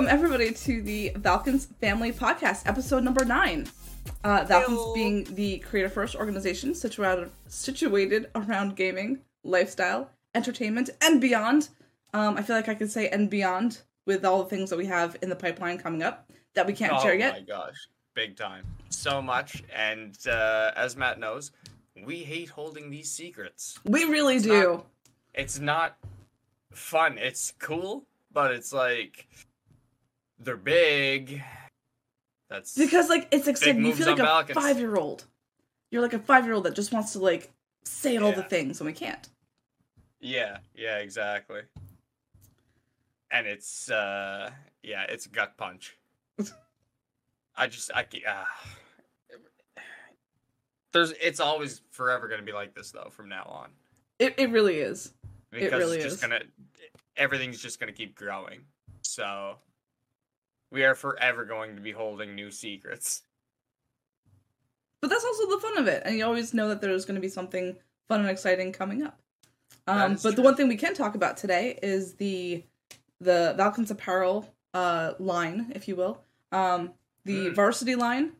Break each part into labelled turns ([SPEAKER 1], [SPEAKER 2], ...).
[SPEAKER 1] Welcome, everybody, to the Valkence Family Podcast, episode number nine. Uh, Valkence
[SPEAKER 2] Hello.
[SPEAKER 1] being the creator first organization situated, situated around gaming, lifestyle, entertainment, and beyond. Um, I feel like I could say and beyond with all the things that we have in the pipeline coming up that we can't
[SPEAKER 2] oh
[SPEAKER 1] share yet.
[SPEAKER 2] Oh my gosh, big time. So much, and uh, as Matt knows, we hate holding these secrets.
[SPEAKER 1] We really
[SPEAKER 2] It's
[SPEAKER 1] do.
[SPEAKER 2] not- It's not fun. It's cool, but it's like they're big. That's
[SPEAKER 1] Because like it's exciting. You feel like a
[SPEAKER 2] Balkans.
[SPEAKER 1] five year old. You're like a five year old that just wants to like say all the things and we can't.
[SPEAKER 2] yeah, yeah, exactly. And it's uh, yeah, it's gut punch. I just I uh, there's it's always forever gonna be like this though from now on.
[SPEAKER 1] It it really is.
[SPEAKER 2] because
[SPEAKER 1] really
[SPEAKER 2] it's just
[SPEAKER 1] is.
[SPEAKER 2] gonna everything's just gonna keep growing. So we are forever going to be holding new secrets.
[SPEAKER 1] But that's also the fun of it, and you always know that there's going to be something fun and exciting coming up. Um, but the one thing we can talk about today is the the Valkence apparel uh, line, if you will, um, the
[SPEAKER 2] Mm.
[SPEAKER 1] varsity line.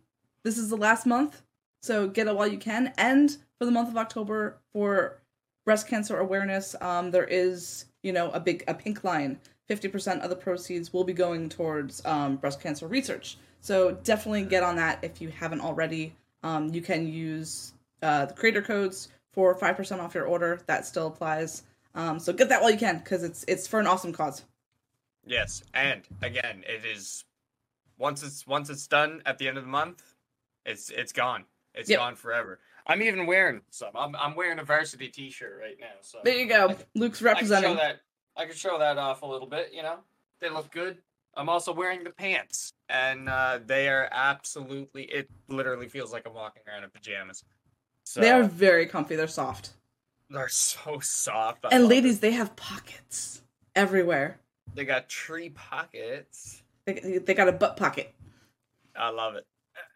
[SPEAKER 1] This is the last month, so get it while you can. And for the month of October for breast cancer awareness, um, there is you know a big a pink line. Fifty percent of the proceeds will be going towards um, breast cancer research. So definitely get on that if you haven't already. Um, you can use uh, the creator codes for five percent off your order. That still applies. Um, so get that while you can because it's it's for an awesome cause.
[SPEAKER 2] Yes, and again, it is once it's once it's done at the end of the month, it's it's gone. It's
[SPEAKER 1] Yep.
[SPEAKER 2] gone forever. I'm even wearing some. I'm I'm wearing a varsity T-shirt right now. So
[SPEAKER 1] There you go. Luke's
[SPEAKER 2] I can
[SPEAKER 1] representing.
[SPEAKER 2] show that. I can show that off a little bit. You know, they look good. I'm also wearing the pants, and uh, they are absolutely. It literally feels like I'm walking around in pajamas. So
[SPEAKER 1] They are very comfy. They're soft.
[SPEAKER 2] they're so soft. I
[SPEAKER 1] And ladies,
[SPEAKER 2] it.
[SPEAKER 1] they have pockets everywhere.
[SPEAKER 2] they got tree pockets.
[SPEAKER 1] They, they got a butt pocket.
[SPEAKER 2] I love it.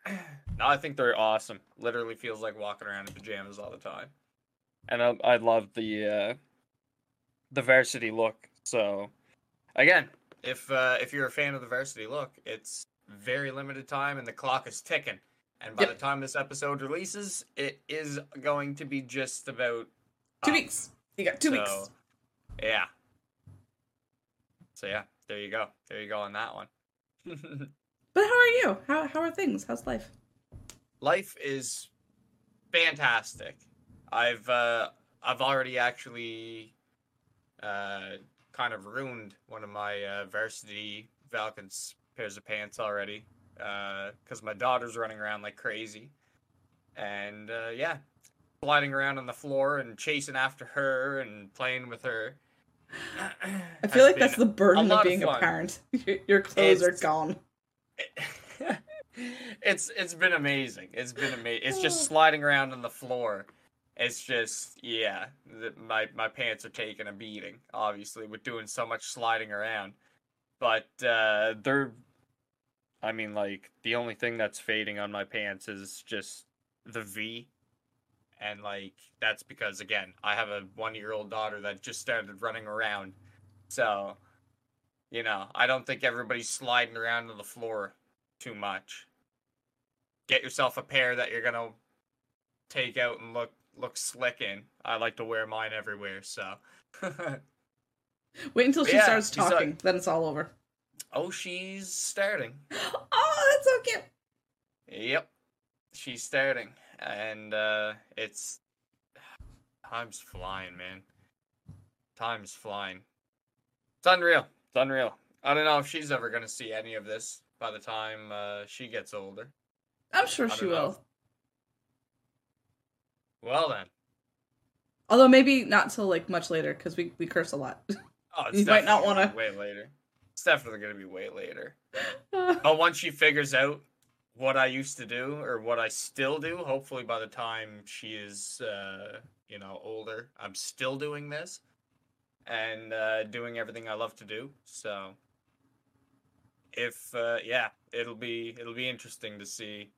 [SPEAKER 2] no, I think they're awesome. Literally feels like walking around in pajamas all the time. And I, I love the uh, the varsity look. So, again, if uh, if you're a fan of the varsity look, it's very limited time, and the clock is ticking. And by
[SPEAKER 1] Yep.
[SPEAKER 2] the time this episode releases, it is going to be just about
[SPEAKER 1] Two
[SPEAKER 2] up.
[SPEAKER 1] weeks. You got two weeks.
[SPEAKER 2] Yeah. So yeah, there you go. There you go on that one.
[SPEAKER 1] But how are you? How how are things? How's life?
[SPEAKER 2] Life is fantastic. I've uh, I've already actually uh, kind of ruined one of my uh, varsity Valkence pairs of pants already because my daughter's running around like crazy, and uh, yeah, sliding around on the floor and chasing after her and playing with her.
[SPEAKER 1] I feel like that's the burden of
[SPEAKER 2] of
[SPEAKER 1] being a parent. Your- clothes are
[SPEAKER 2] It's-
[SPEAKER 1] gone.
[SPEAKER 2] It's it's been amazing. It's been amazing. It's just sliding around on the floor. It's just yeah. The, my my pants are taking a beating, obviously, with doing so much sliding around. But uh, they're, I mean, like the only thing that's fading on my pants is just the V, and like that's because again I have a one year old daughter that just started running around, so you know, I don't think everybody's sliding around on the floor too much. Get yourself a pair that you're gonna take out and look look slick in. I like to wear mine everywhere, so.
[SPEAKER 1] Wait until she
[SPEAKER 2] Yeah,
[SPEAKER 1] starts talking. Then it's all over.
[SPEAKER 2] oh, she's starting.
[SPEAKER 1] Oh, that's so cute.
[SPEAKER 2] Yep, she's starting, and uh, it's time's flying, man. Time's flying. It's unreal. It's unreal. I don't know if she's ever gonna see any of this by the time uh, she gets older.
[SPEAKER 1] I'm sure she
[SPEAKER 2] know.
[SPEAKER 1] will.
[SPEAKER 2] Well then,
[SPEAKER 1] Although maybe not till like much later because we, we curse a lot.
[SPEAKER 2] oh,
[SPEAKER 1] You might not wanna-
[SPEAKER 2] be way later. It's definitely gonna be way later. But once she figures out what I used to do or what I still do, hopefully by the time she is, uh, you know, older, I'm still doing this and uh, doing everything I love to do. So, if uh, yeah, it'll be it'll be interesting to see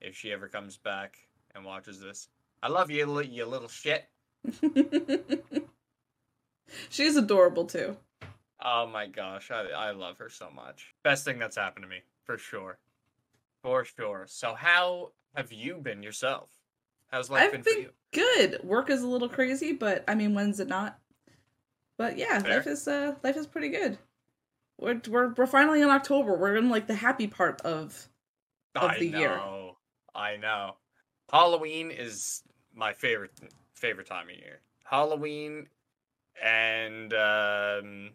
[SPEAKER 2] if she ever comes back and watches this. I love you, you little shit.
[SPEAKER 1] She's adorable too.
[SPEAKER 2] Oh my gosh, I, I love her so much. Best thing that's happened to me, for sure. For sure. So how have you been yourself? How's life
[SPEAKER 1] I've
[SPEAKER 2] been,
[SPEAKER 1] been
[SPEAKER 2] for you?
[SPEAKER 1] good. Work is a little crazy, but I mean, when's it not? But yeah,
[SPEAKER 2] Fair.
[SPEAKER 1] life is uh life is pretty good. We're we're we're finally in October. We're in like the happy part of of
[SPEAKER 2] I
[SPEAKER 1] the
[SPEAKER 2] know.
[SPEAKER 1] year.
[SPEAKER 2] I know. Halloween is my favorite favorite time of year. Halloween and um,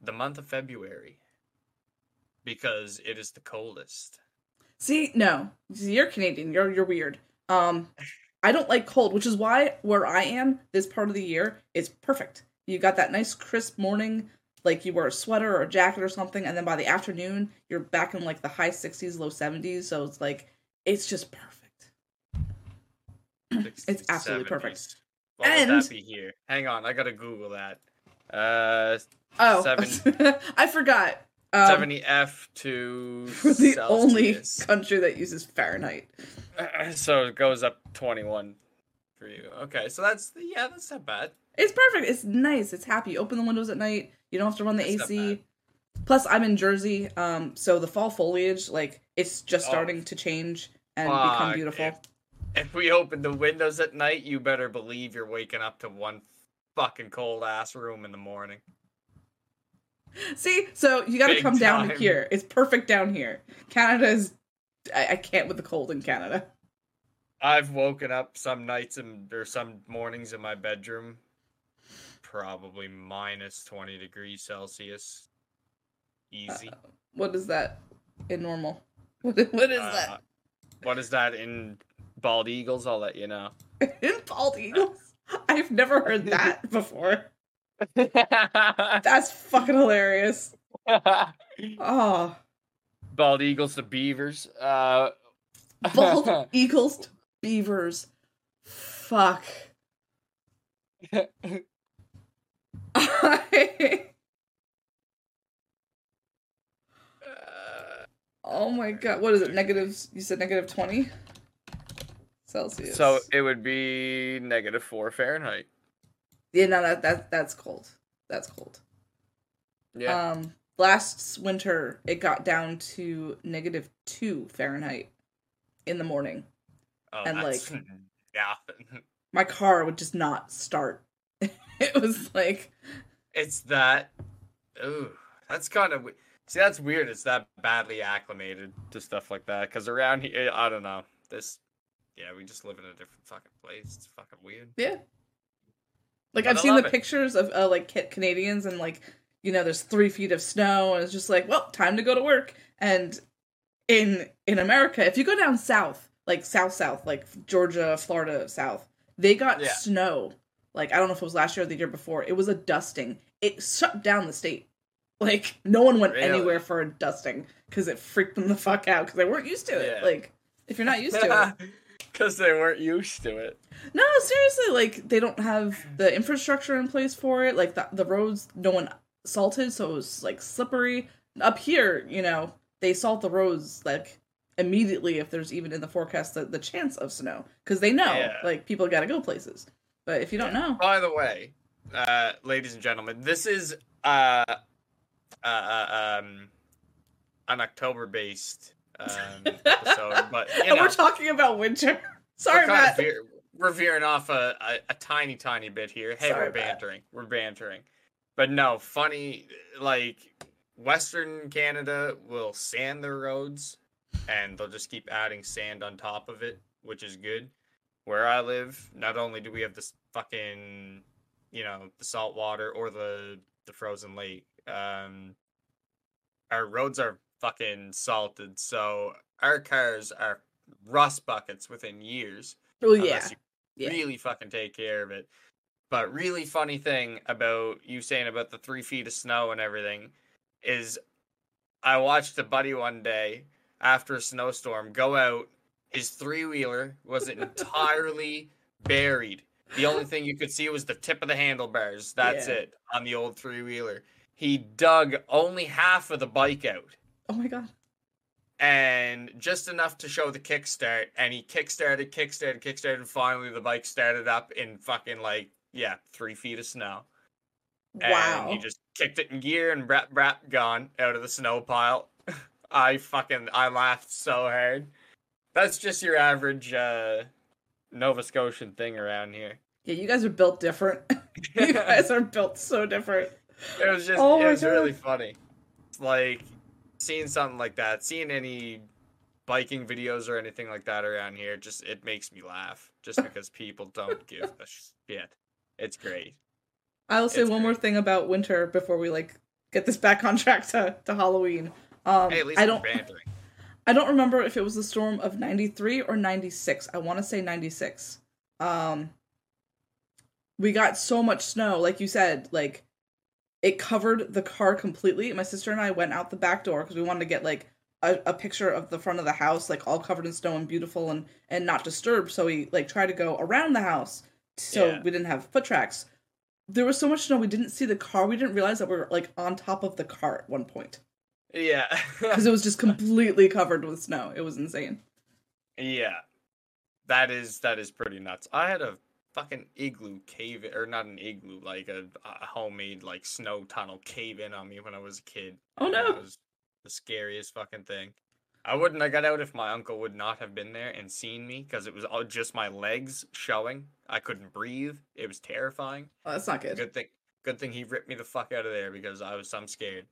[SPEAKER 2] the month of February because it is the coldest.
[SPEAKER 1] See, no. You're Canadian. You're you're weird. Um I don't like cold, which is why where I am this part of the year is perfect. You got that nice crisp morning, like you wear a sweater or a jacket or something, and then by the afternoon you're back in like the high 60s, low 70s. So it's like it's just perfect.
[SPEAKER 2] 60s,
[SPEAKER 1] absolutely perfect.
[SPEAKER 2] 70s. What would
[SPEAKER 1] And-
[SPEAKER 2] that be here? Hang on, I gotta Google that. Uh,
[SPEAKER 1] Oh,
[SPEAKER 2] Seven-
[SPEAKER 1] I forgot. Um,
[SPEAKER 2] 70 F to
[SPEAKER 1] We're the only country that uses Fahrenheit.
[SPEAKER 2] so it goes up 21 for you. Okay, so that's yeah, that's not bad.
[SPEAKER 1] It's perfect. It's nice. It's happy. You open the windows at night. You don't have to run the
[SPEAKER 2] That's
[SPEAKER 1] AC. Plus, I'm in Jersey, um, so the fall foliage, like, it's just
[SPEAKER 2] Oh.
[SPEAKER 1] starting to change and become beautiful.
[SPEAKER 2] If, if we open the windows at night, you better believe you're waking up to one fucking cold ass room in the morning.
[SPEAKER 1] See, so you got to come down
[SPEAKER 2] time.
[SPEAKER 1] here. It's perfect down here. Canada is. I, I can't with the cold in Canada.
[SPEAKER 2] I've woken up some nights and or some mornings in my bedroom, probably minus 20 degrees Celsius. Easy.
[SPEAKER 1] Uh, what is that in normal? What, what is
[SPEAKER 2] Uh, what is that in bald eagles? I'll let you know.
[SPEAKER 1] in bald eagles? I've never heard that before. That's fucking hilarious. Oh,
[SPEAKER 2] bald eagles to beavers. Uh,
[SPEAKER 1] bald eagles to beavers. Fuck. oh my god. What is it? Negatives? You said negative 20? Celsius.
[SPEAKER 2] so it would be negative four Fahrenheit.
[SPEAKER 1] Yeah, no, that, that that's cold. That's cold.
[SPEAKER 2] Yeah.
[SPEAKER 1] Um, last winter it got down to negative two Fahrenheit in the morning.
[SPEAKER 2] Oh,
[SPEAKER 1] and,
[SPEAKER 2] like, yeah.
[SPEAKER 1] My car would just not start. it was like,
[SPEAKER 2] It's that. Ooh, that's kind of. See, that's weird. It's that badly acclimated to stuff like that. Because around here, I don't know. This, yeah, we just live in a different fucking place. It's fucking weird.
[SPEAKER 1] yeah. Like
[SPEAKER 2] But
[SPEAKER 1] I've
[SPEAKER 2] I
[SPEAKER 1] seen the
[SPEAKER 2] it.
[SPEAKER 1] pictures of uh, like Ca- Canadians and like you know there's three feet of snow and it's just like well time to go to work and in in America if you go down south like south south like Georgia Florida south they got
[SPEAKER 2] Yeah.
[SPEAKER 1] snow like I don't know if it was last year or the year before it was a dusting it shut down the state like no one went
[SPEAKER 2] Really?
[SPEAKER 1] anywhere for a dusting because it freaked them the fuck out because they weren't used to it
[SPEAKER 2] Yeah.
[SPEAKER 1] like if you're not used to it
[SPEAKER 2] Because they weren't used to it.
[SPEAKER 1] no, seriously, like they don't have the infrastructure in place for it. Like the the roads, no one salted, so it was like slippery. Up here, you know, they salt the roads like immediately if there's even in the forecast the, the chance of snow because they know
[SPEAKER 2] Yeah.
[SPEAKER 1] like people got to go places. But if you don't know,
[SPEAKER 2] By the way, uh, ladies and gentlemen, this is uh, uh, uh, um, an October-based um, episode, but you
[SPEAKER 1] and
[SPEAKER 2] know,
[SPEAKER 1] we're talking about winter.
[SPEAKER 2] we're
[SPEAKER 1] Sorry, Matt.
[SPEAKER 2] veer- we're veering off a, a, a tiny, tiny bit here. Hey,
[SPEAKER 1] Sorry,
[SPEAKER 2] we're
[SPEAKER 1] Matt.
[SPEAKER 2] bantering. We're bantering. But no, funny, like, Western Canada will sand their roads and they'll just keep adding sand on top of it, which is good. Where I live, not only do we have this fucking, you know, the salt water or the, the frozen lake, um, our roads are fucking salted. So our cars are rust buckets within years
[SPEAKER 1] Oh yeah, yeah.
[SPEAKER 2] really fucking take care of it. But really funny thing about you saying about the three feet of snow and everything is I watched a buddy one day after a snowstorm go out. His three wheeler was entirely buried. The only thing you could see was the tip of the handlebars. That's
[SPEAKER 1] Yeah.
[SPEAKER 2] it on the old three wheeler. He dug only half of the bike out
[SPEAKER 1] Oh my god.
[SPEAKER 2] and just enough to show the kickstart. And he kickstarted, kickstarted, kickstarted, and finally the bike started up in fucking like yeah, three feet of snow.
[SPEAKER 1] Wow.
[SPEAKER 2] And he just kicked it in gear and brap brap gone out of the snow pile. I fucking I laughed so hard. That's just your average uh Nova Scotian thing around here.
[SPEAKER 1] Yeah, you guys are built different. you guys are built so different.
[SPEAKER 2] It was just
[SPEAKER 1] Oh
[SPEAKER 2] it was really funny. It's like seeing something like that, seeing any biking videos or anything like that around here, just it makes me laugh. Just because people don't give a shit. It's great.
[SPEAKER 1] I will say
[SPEAKER 2] It's
[SPEAKER 1] one more thing about winter before we like get this back on track to, to Halloween. Um,
[SPEAKER 2] Hey, at least
[SPEAKER 1] I don't
[SPEAKER 2] bantering.
[SPEAKER 1] I don't remember if it was the storm of 93 or 96. I want to say 96. Um we got so much snow, like you said, like it covered the car completely. My sister and I went out the back door because we wanted to get like a, a picture of the front of the house, like all covered in snow and beautiful and and not disturbed. So we like tried to go around the house so
[SPEAKER 2] Yeah.
[SPEAKER 1] we didn't have foot tracks. There was so much snow we didn't see the car. We didn't realize that we were like on top of the car at one point
[SPEAKER 2] Yeah.
[SPEAKER 1] because it was just completely covered with snow. It was insane.
[SPEAKER 2] Yeah. That is that is pretty nuts. I had a fucking igloo cave or not an igloo, like a, a homemade like snow tunnel cave in on me when I was a kid.
[SPEAKER 1] Oh, no.
[SPEAKER 2] That was the scariest fucking thing. I wouldn't have got out if my uncle would not have been there and seen me because it was all just my legs showing. I couldn't breathe. It was terrifying.
[SPEAKER 1] Oh, that's not good.
[SPEAKER 2] Good thing good thing he ripped me the fuck out of there because I was some scared.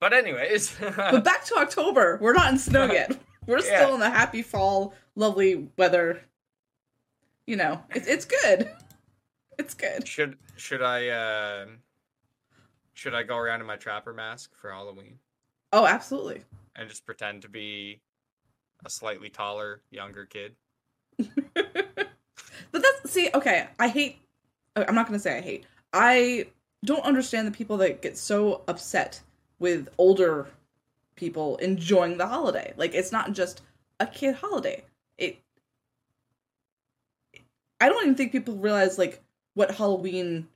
[SPEAKER 2] But anyways,
[SPEAKER 1] But back to October. We're not in snow yet. We're
[SPEAKER 2] Yeah.
[SPEAKER 1] still in the happy fall, lovely weather. You know, it's it's good. It's good.
[SPEAKER 2] Should should I uh, should I go around in my trapper mask for Halloween
[SPEAKER 1] Oh, absolutely.
[SPEAKER 2] and just pretend to be a slightly taller, younger kid?
[SPEAKER 1] But that's see, okay, I hate uh, I'm not to say I hate. I don't understand the people that get so upset with older people enjoying the holiday. Like it's not just a kid holiday. It I don't even think people realize like what Halloween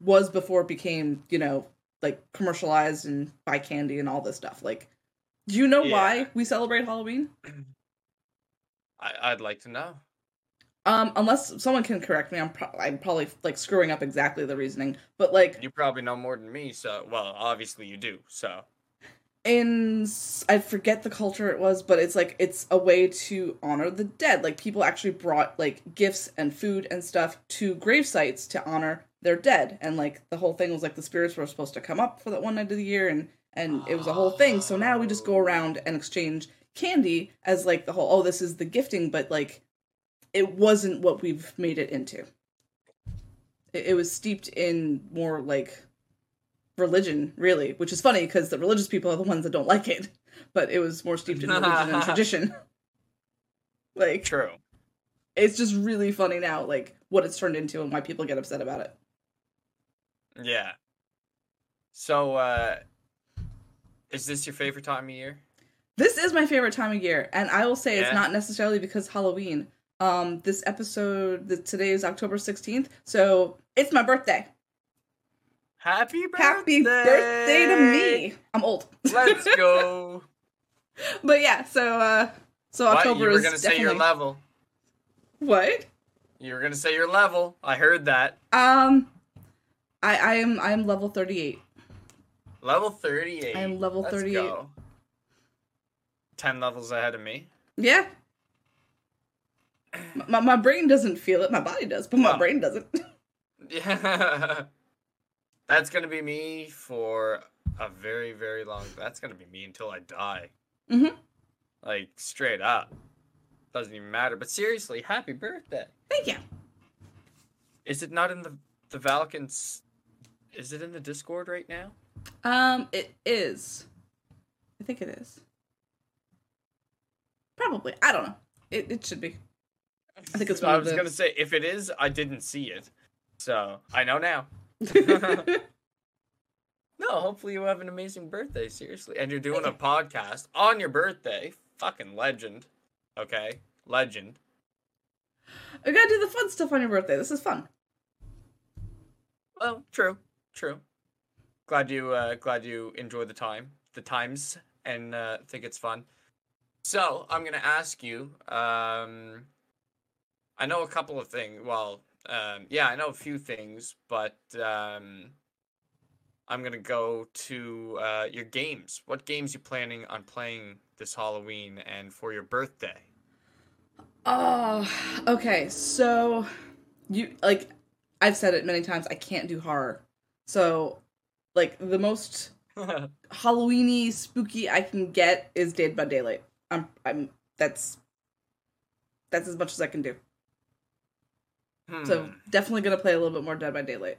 [SPEAKER 1] was before it became, you know, like commercialized and buy candy and all this stuff. Like do you know why we celebrate Halloween?
[SPEAKER 2] I I'd like to know.
[SPEAKER 1] Um, unless someone can correct me, I'm pro- I'm probably like screwing up exactly the reasoning, but like
[SPEAKER 2] You probably know more than me, so well, obviously you do. So
[SPEAKER 1] in I forget the culture it was, but it's like it's a way to honor the dead. Like people actually brought like gifts and food and stuff to grave sites to honor their dead, and like the whole thing was like the spirits were supposed to come up for that one night of the year, and and it was a whole thing. So now we just go around and exchange candy as like the whole oh this is the gifting, but like it wasn't what we've made it into. It, it was steeped in more like religion, really, which is funny because the religious people are the ones that don't like it. But it was more steeped in religion and tradition. Like
[SPEAKER 2] true.
[SPEAKER 1] it's just really funny now, like what it's turned into and why people get upset about it.
[SPEAKER 2] Yeah. So uh, is this your favorite time of year?
[SPEAKER 1] This is my favorite time of year, and I will say it's not necessarily because Halloween. Um, this episode, the, today is October sixteenth, so it's my birthday.
[SPEAKER 2] Happy birthday!
[SPEAKER 1] Happy birthday to me! I'm old,
[SPEAKER 2] Let's go.
[SPEAKER 1] but yeah. So, uh, so
[SPEAKER 2] what?
[SPEAKER 1] October
[SPEAKER 2] You were
[SPEAKER 1] is
[SPEAKER 2] gonna say
[SPEAKER 1] definitely
[SPEAKER 2] your level.
[SPEAKER 1] what?
[SPEAKER 2] You were gonna say your level. I heard that.
[SPEAKER 1] Um, I I am I am level thirty eight.
[SPEAKER 2] Level 38.
[SPEAKER 1] I am level
[SPEAKER 2] Let's
[SPEAKER 1] 38.
[SPEAKER 2] go. 10 levels ahead of me.
[SPEAKER 1] Yeah. My, my brain doesn't feel it. My body does, but my
[SPEAKER 2] No.
[SPEAKER 1] brain doesn't.
[SPEAKER 2] Yeah. That's going to be me for a very, very long That's going to be me until I die.
[SPEAKER 1] Mhm.
[SPEAKER 2] Like, straight up. Doesn't even matter. But seriously, happy birthday.
[SPEAKER 1] Thank you.
[SPEAKER 2] Is it not in the, the Valkence? Is it in the Discord right now?
[SPEAKER 1] Um, it is. I think it is. Probably. I don't know. It it should be. I think it's one
[SPEAKER 2] I
[SPEAKER 1] of
[SPEAKER 2] was
[SPEAKER 1] the-
[SPEAKER 2] going to say, if it is, I didn't see it. So, I know now. No, hopefully you have an amazing birthday, seriously. And you're doing a podcast on your birthday. Fucking legend. Okay? Legend.
[SPEAKER 1] we gotta do the fun stuff on your birthday. This is fun.
[SPEAKER 2] Well, true. True. Glad you uh glad you enjoy the time. The times and uh think it's fun. So, I'm going to ask you um I know a couple of things. Well, um yeah, I know a few things, but um I'm gonna go to uh, your games. What games you planning on playing this Halloween and for your birthday?
[SPEAKER 1] Oh, okay. So you like I've said it many times, I can't do horror. So like the most Halloweeny spooky I can get is Dead by Daylight. I'm I'm that's that's as much as I can do. So
[SPEAKER 2] Hmm.
[SPEAKER 1] definitely gonna play a little bit more Dead by Daylight.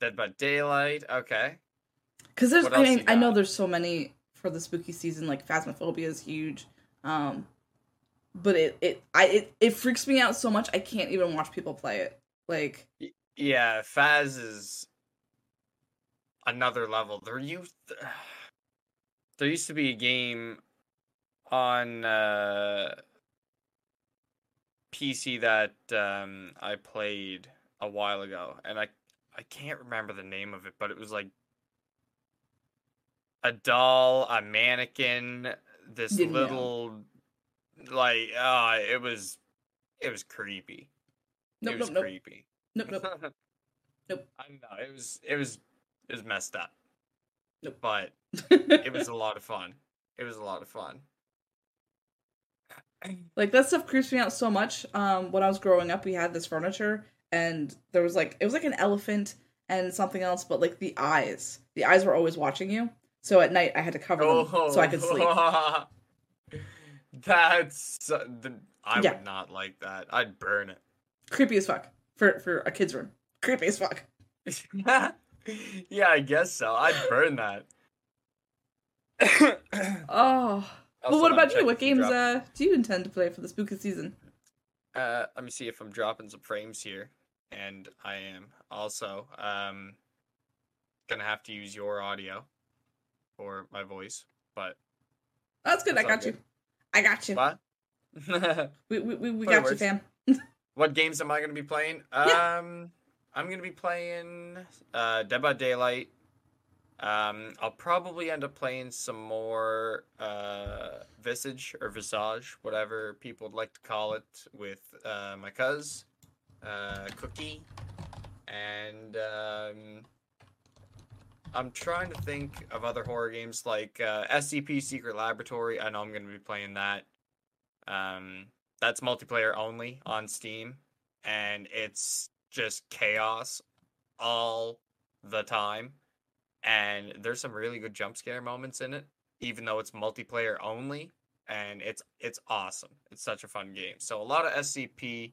[SPEAKER 2] Dead by Daylight. Okay.
[SPEAKER 1] Because there's, I mean, I know there's so many for the spooky season. Like Phasmophobia is huge, um, but it it I it, it freaks me out so much I can't even watch people play it. Like
[SPEAKER 2] Yeah, Faz is another level. There used there used to be a game on uh, PC that um, I played a while ago, and I I can't remember the name of it, but it was like a doll, a mannequin, this
[SPEAKER 1] Yeah.
[SPEAKER 2] little like uh it was it was creepy.
[SPEAKER 1] nope,
[SPEAKER 2] it was
[SPEAKER 1] nope, nope,
[SPEAKER 2] creepy.
[SPEAKER 1] nope, nope. Nope.
[SPEAKER 2] I know. It was it was it was messed up.
[SPEAKER 1] Nope.
[SPEAKER 2] But it was a lot of fun. It was a lot of fun.
[SPEAKER 1] Like that stuff creeps me out so much. Um, when I was growing up, we had this furniture, and there was like it was like an elephant and something else, but like the eyes, the eyes were always watching you. So at night, I had to cover them so I could sleep.
[SPEAKER 2] That's uh, the, I
[SPEAKER 1] Yeah.
[SPEAKER 2] would not like that. I'd burn it.
[SPEAKER 1] Creepy as fuck for for a kid's room. Creepy as fuck.
[SPEAKER 2] yeah, I guess so. I'd burn that.
[SPEAKER 1] Oh.
[SPEAKER 2] Also,
[SPEAKER 1] what about you? What games uh, do you intend to play for the spooky season?
[SPEAKER 2] Uh, let me see if I'm dropping some frames here, and I am also um gonna have to use your audio for my voice, but
[SPEAKER 1] That's good.
[SPEAKER 2] That's
[SPEAKER 1] I got you. I got you.
[SPEAKER 2] what?
[SPEAKER 1] We we we, we got you, fam.
[SPEAKER 2] what games am I gonna be playing?
[SPEAKER 1] Yeah.
[SPEAKER 2] Um, I'm gonna be playing uh Dead by Daylight. Um, I'll probably end up playing some more uh Visage or Visage, whatever people would like to call it, with uh my cuz, uh Cookie, and um. I'm trying to think of other horror games like uh, SCP Secret Laboratory. I know I'm going to be playing that. Um, that's multiplayer only on Steam, and it's just chaos all the time. And there's some really good jump scare moments in it, even though it's multiplayer only, and it's it's awesome. It's such a fun game. So a lot of SCP,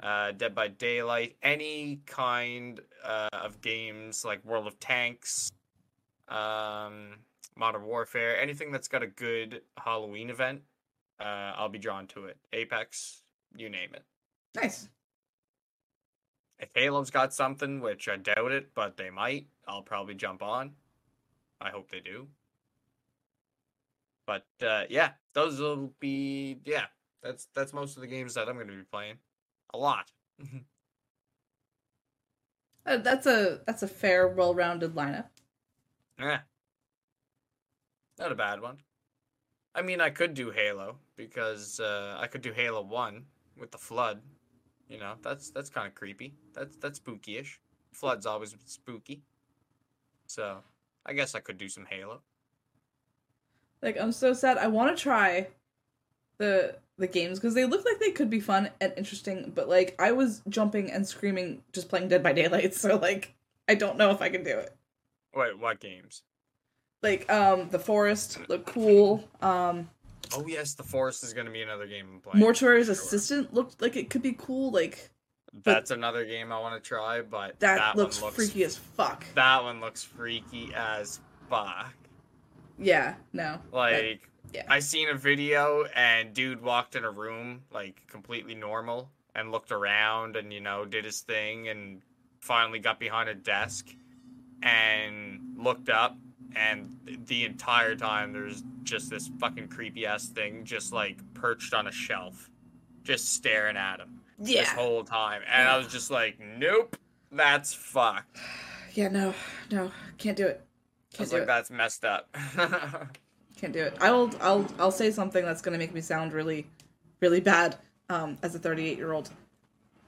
[SPEAKER 2] uh, Dead by Daylight, any kind uh, of games like World of Tanks, um, Modern Warfare, anything that's got a good Halloween event, uh, I'll be drawn to it. Apex, you name it.
[SPEAKER 1] Nice.
[SPEAKER 2] If Halo's got something, which I doubt it, but they might, I'll probably jump on. I hope they do. But uh, yeah, those will be yeah. That's that's most of the games that I'm going to be playing. A lot.
[SPEAKER 1] Uh, that's a that's a fair, well-rounded lineup.
[SPEAKER 2] Yeah. Not a bad one. I mean, I could do Halo because uh, I could do Halo One with the flood. You know, that's that's kind of creepy. That's that's spooky-ish. Flood's always spooky. So, I guess I could do some Halo.
[SPEAKER 1] Like I'm so sad. I want to try the the games because they look like they could be fun and interesting. But like I was jumping and screaming just playing Dead by Daylight, so like I don't know if I can do it.
[SPEAKER 2] Wait, what games?
[SPEAKER 1] Like um, the forest looked cool. Um,
[SPEAKER 2] Oh yes, the Forest is going to be another game I'm playing.
[SPEAKER 1] Mortuary's
[SPEAKER 2] sure.
[SPEAKER 1] Assistant looked like it could be cool. Like
[SPEAKER 2] That's another game I want to try, but
[SPEAKER 1] that,
[SPEAKER 2] that,
[SPEAKER 1] looks,
[SPEAKER 2] one looks
[SPEAKER 1] freaky as fuck.
[SPEAKER 2] That one looks freaky as fuck.
[SPEAKER 1] Yeah, no. that-
[SPEAKER 2] Like,
[SPEAKER 1] yeah.
[SPEAKER 2] I seen a video and dude walked in a room like completely normal and looked around and you know did his thing and finally got behind a desk and looked up and the entire time there's just this fucking creepy ass thing just like perched on a shelf just staring at him
[SPEAKER 1] Yeah.
[SPEAKER 2] this whole time and I was just like nope that's fucked
[SPEAKER 1] yeah, no, no, can't do it.
[SPEAKER 2] I
[SPEAKER 1] Can't
[SPEAKER 2] was
[SPEAKER 1] do
[SPEAKER 2] like
[SPEAKER 1] it.
[SPEAKER 2] that's messed up
[SPEAKER 1] Can't do it. I will. I'll. I'll say something that's gonna make me sound really, really bad. Um, as a 38 year old,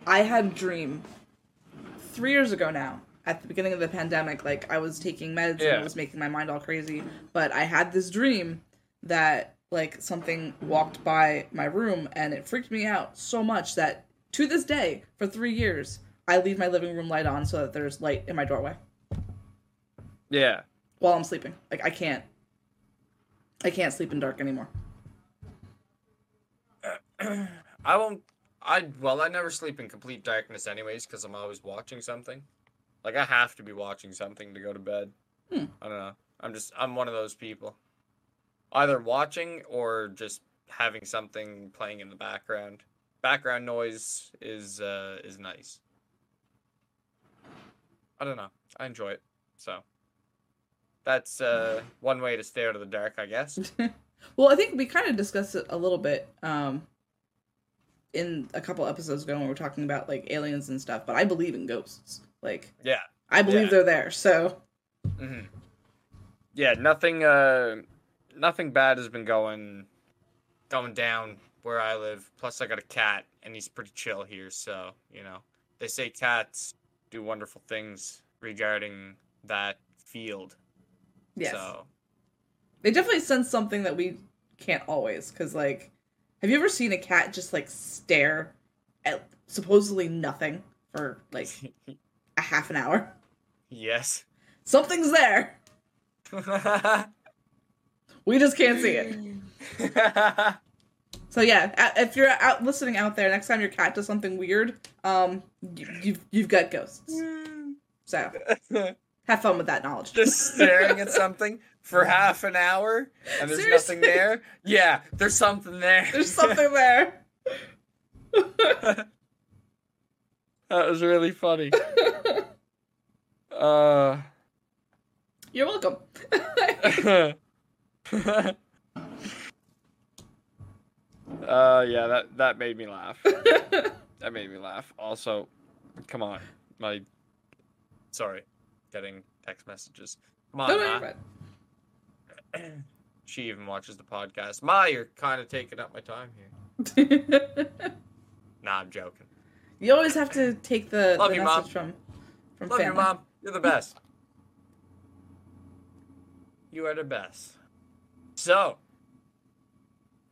[SPEAKER 1] I had a dream three years ago now, at the beginning of the pandemic, like I was taking meds and it was making my mind all crazy. But I had this dream that like something walked by my room and it freaked me out so much that to this day, for three years, I leave my living room light on so that there's light in my doorway
[SPEAKER 2] Yeah.
[SPEAKER 1] while I'm sleeping. Like I can't I can't sleep in dark anymore.
[SPEAKER 2] I won't. I well, I never sleep in complete darkness, anyways, because I'm always watching something. Like I have to be watching something to go to bed.
[SPEAKER 1] Hmm.
[SPEAKER 2] I don't know. I'm just I'm one of those people. Either watching or just having something playing in the background. Background noise is uh is nice. I don't know. I enjoy it. So that's uh one way to stay out of the dark, I guess.
[SPEAKER 1] Well, I think we kind of discussed it a little bit um in a couple episodes ago when we were talking about like aliens and stuff, but I believe in ghosts. Like
[SPEAKER 2] Yeah.
[SPEAKER 1] I believe
[SPEAKER 2] Yeah.
[SPEAKER 1] they're there. So
[SPEAKER 2] hmm Yeah, nothing. Uh, nothing bad has been going, going down where I live. Plus, I got a cat, and he's pretty chill here. So you know, they say cats do wonderful things regarding that field.
[SPEAKER 1] yes.
[SPEAKER 2] So
[SPEAKER 1] They definitely sense something that we can't always cuz like have you ever seen a cat just like stare at supposedly nothing for like a half an hour?
[SPEAKER 2] yes.
[SPEAKER 1] Something's there. We just can't see it. So yeah, if you're out listening out there, next time your cat does something weird, um, you, you've you've got ghosts. So have fun with that knowledge.
[SPEAKER 2] Just staring at something for half an hour, and there's
[SPEAKER 1] Seriously?
[SPEAKER 2] nothing there. Yeah, there's something there.
[SPEAKER 1] There's something there.
[SPEAKER 2] That was really funny. Uh.
[SPEAKER 1] You're welcome.
[SPEAKER 2] uh yeah, that that made me laugh. That made me laugh. Also, come on, my sorry, getting text messages. Come on,
[SPEAKER 1] No, no,
[SPEAKER 2] Ma. She even watches the podcast. Ma, you're kind of taking up my time here. Nah, I'm joking.
[SPEAKER 1] You always have to take the,
[SPEAKER 2] Love
[SPEAKER 1] the
[SPEAKER 2] you,
[SPEAKER 1] message
[SPEAKER 2] Mom.
[SPEAKER 1] from from
[SPEAKER 2] Love
[SPEAKER 1] family.
[SPEAKER 2] you, mom. You're the best. You are the best. So,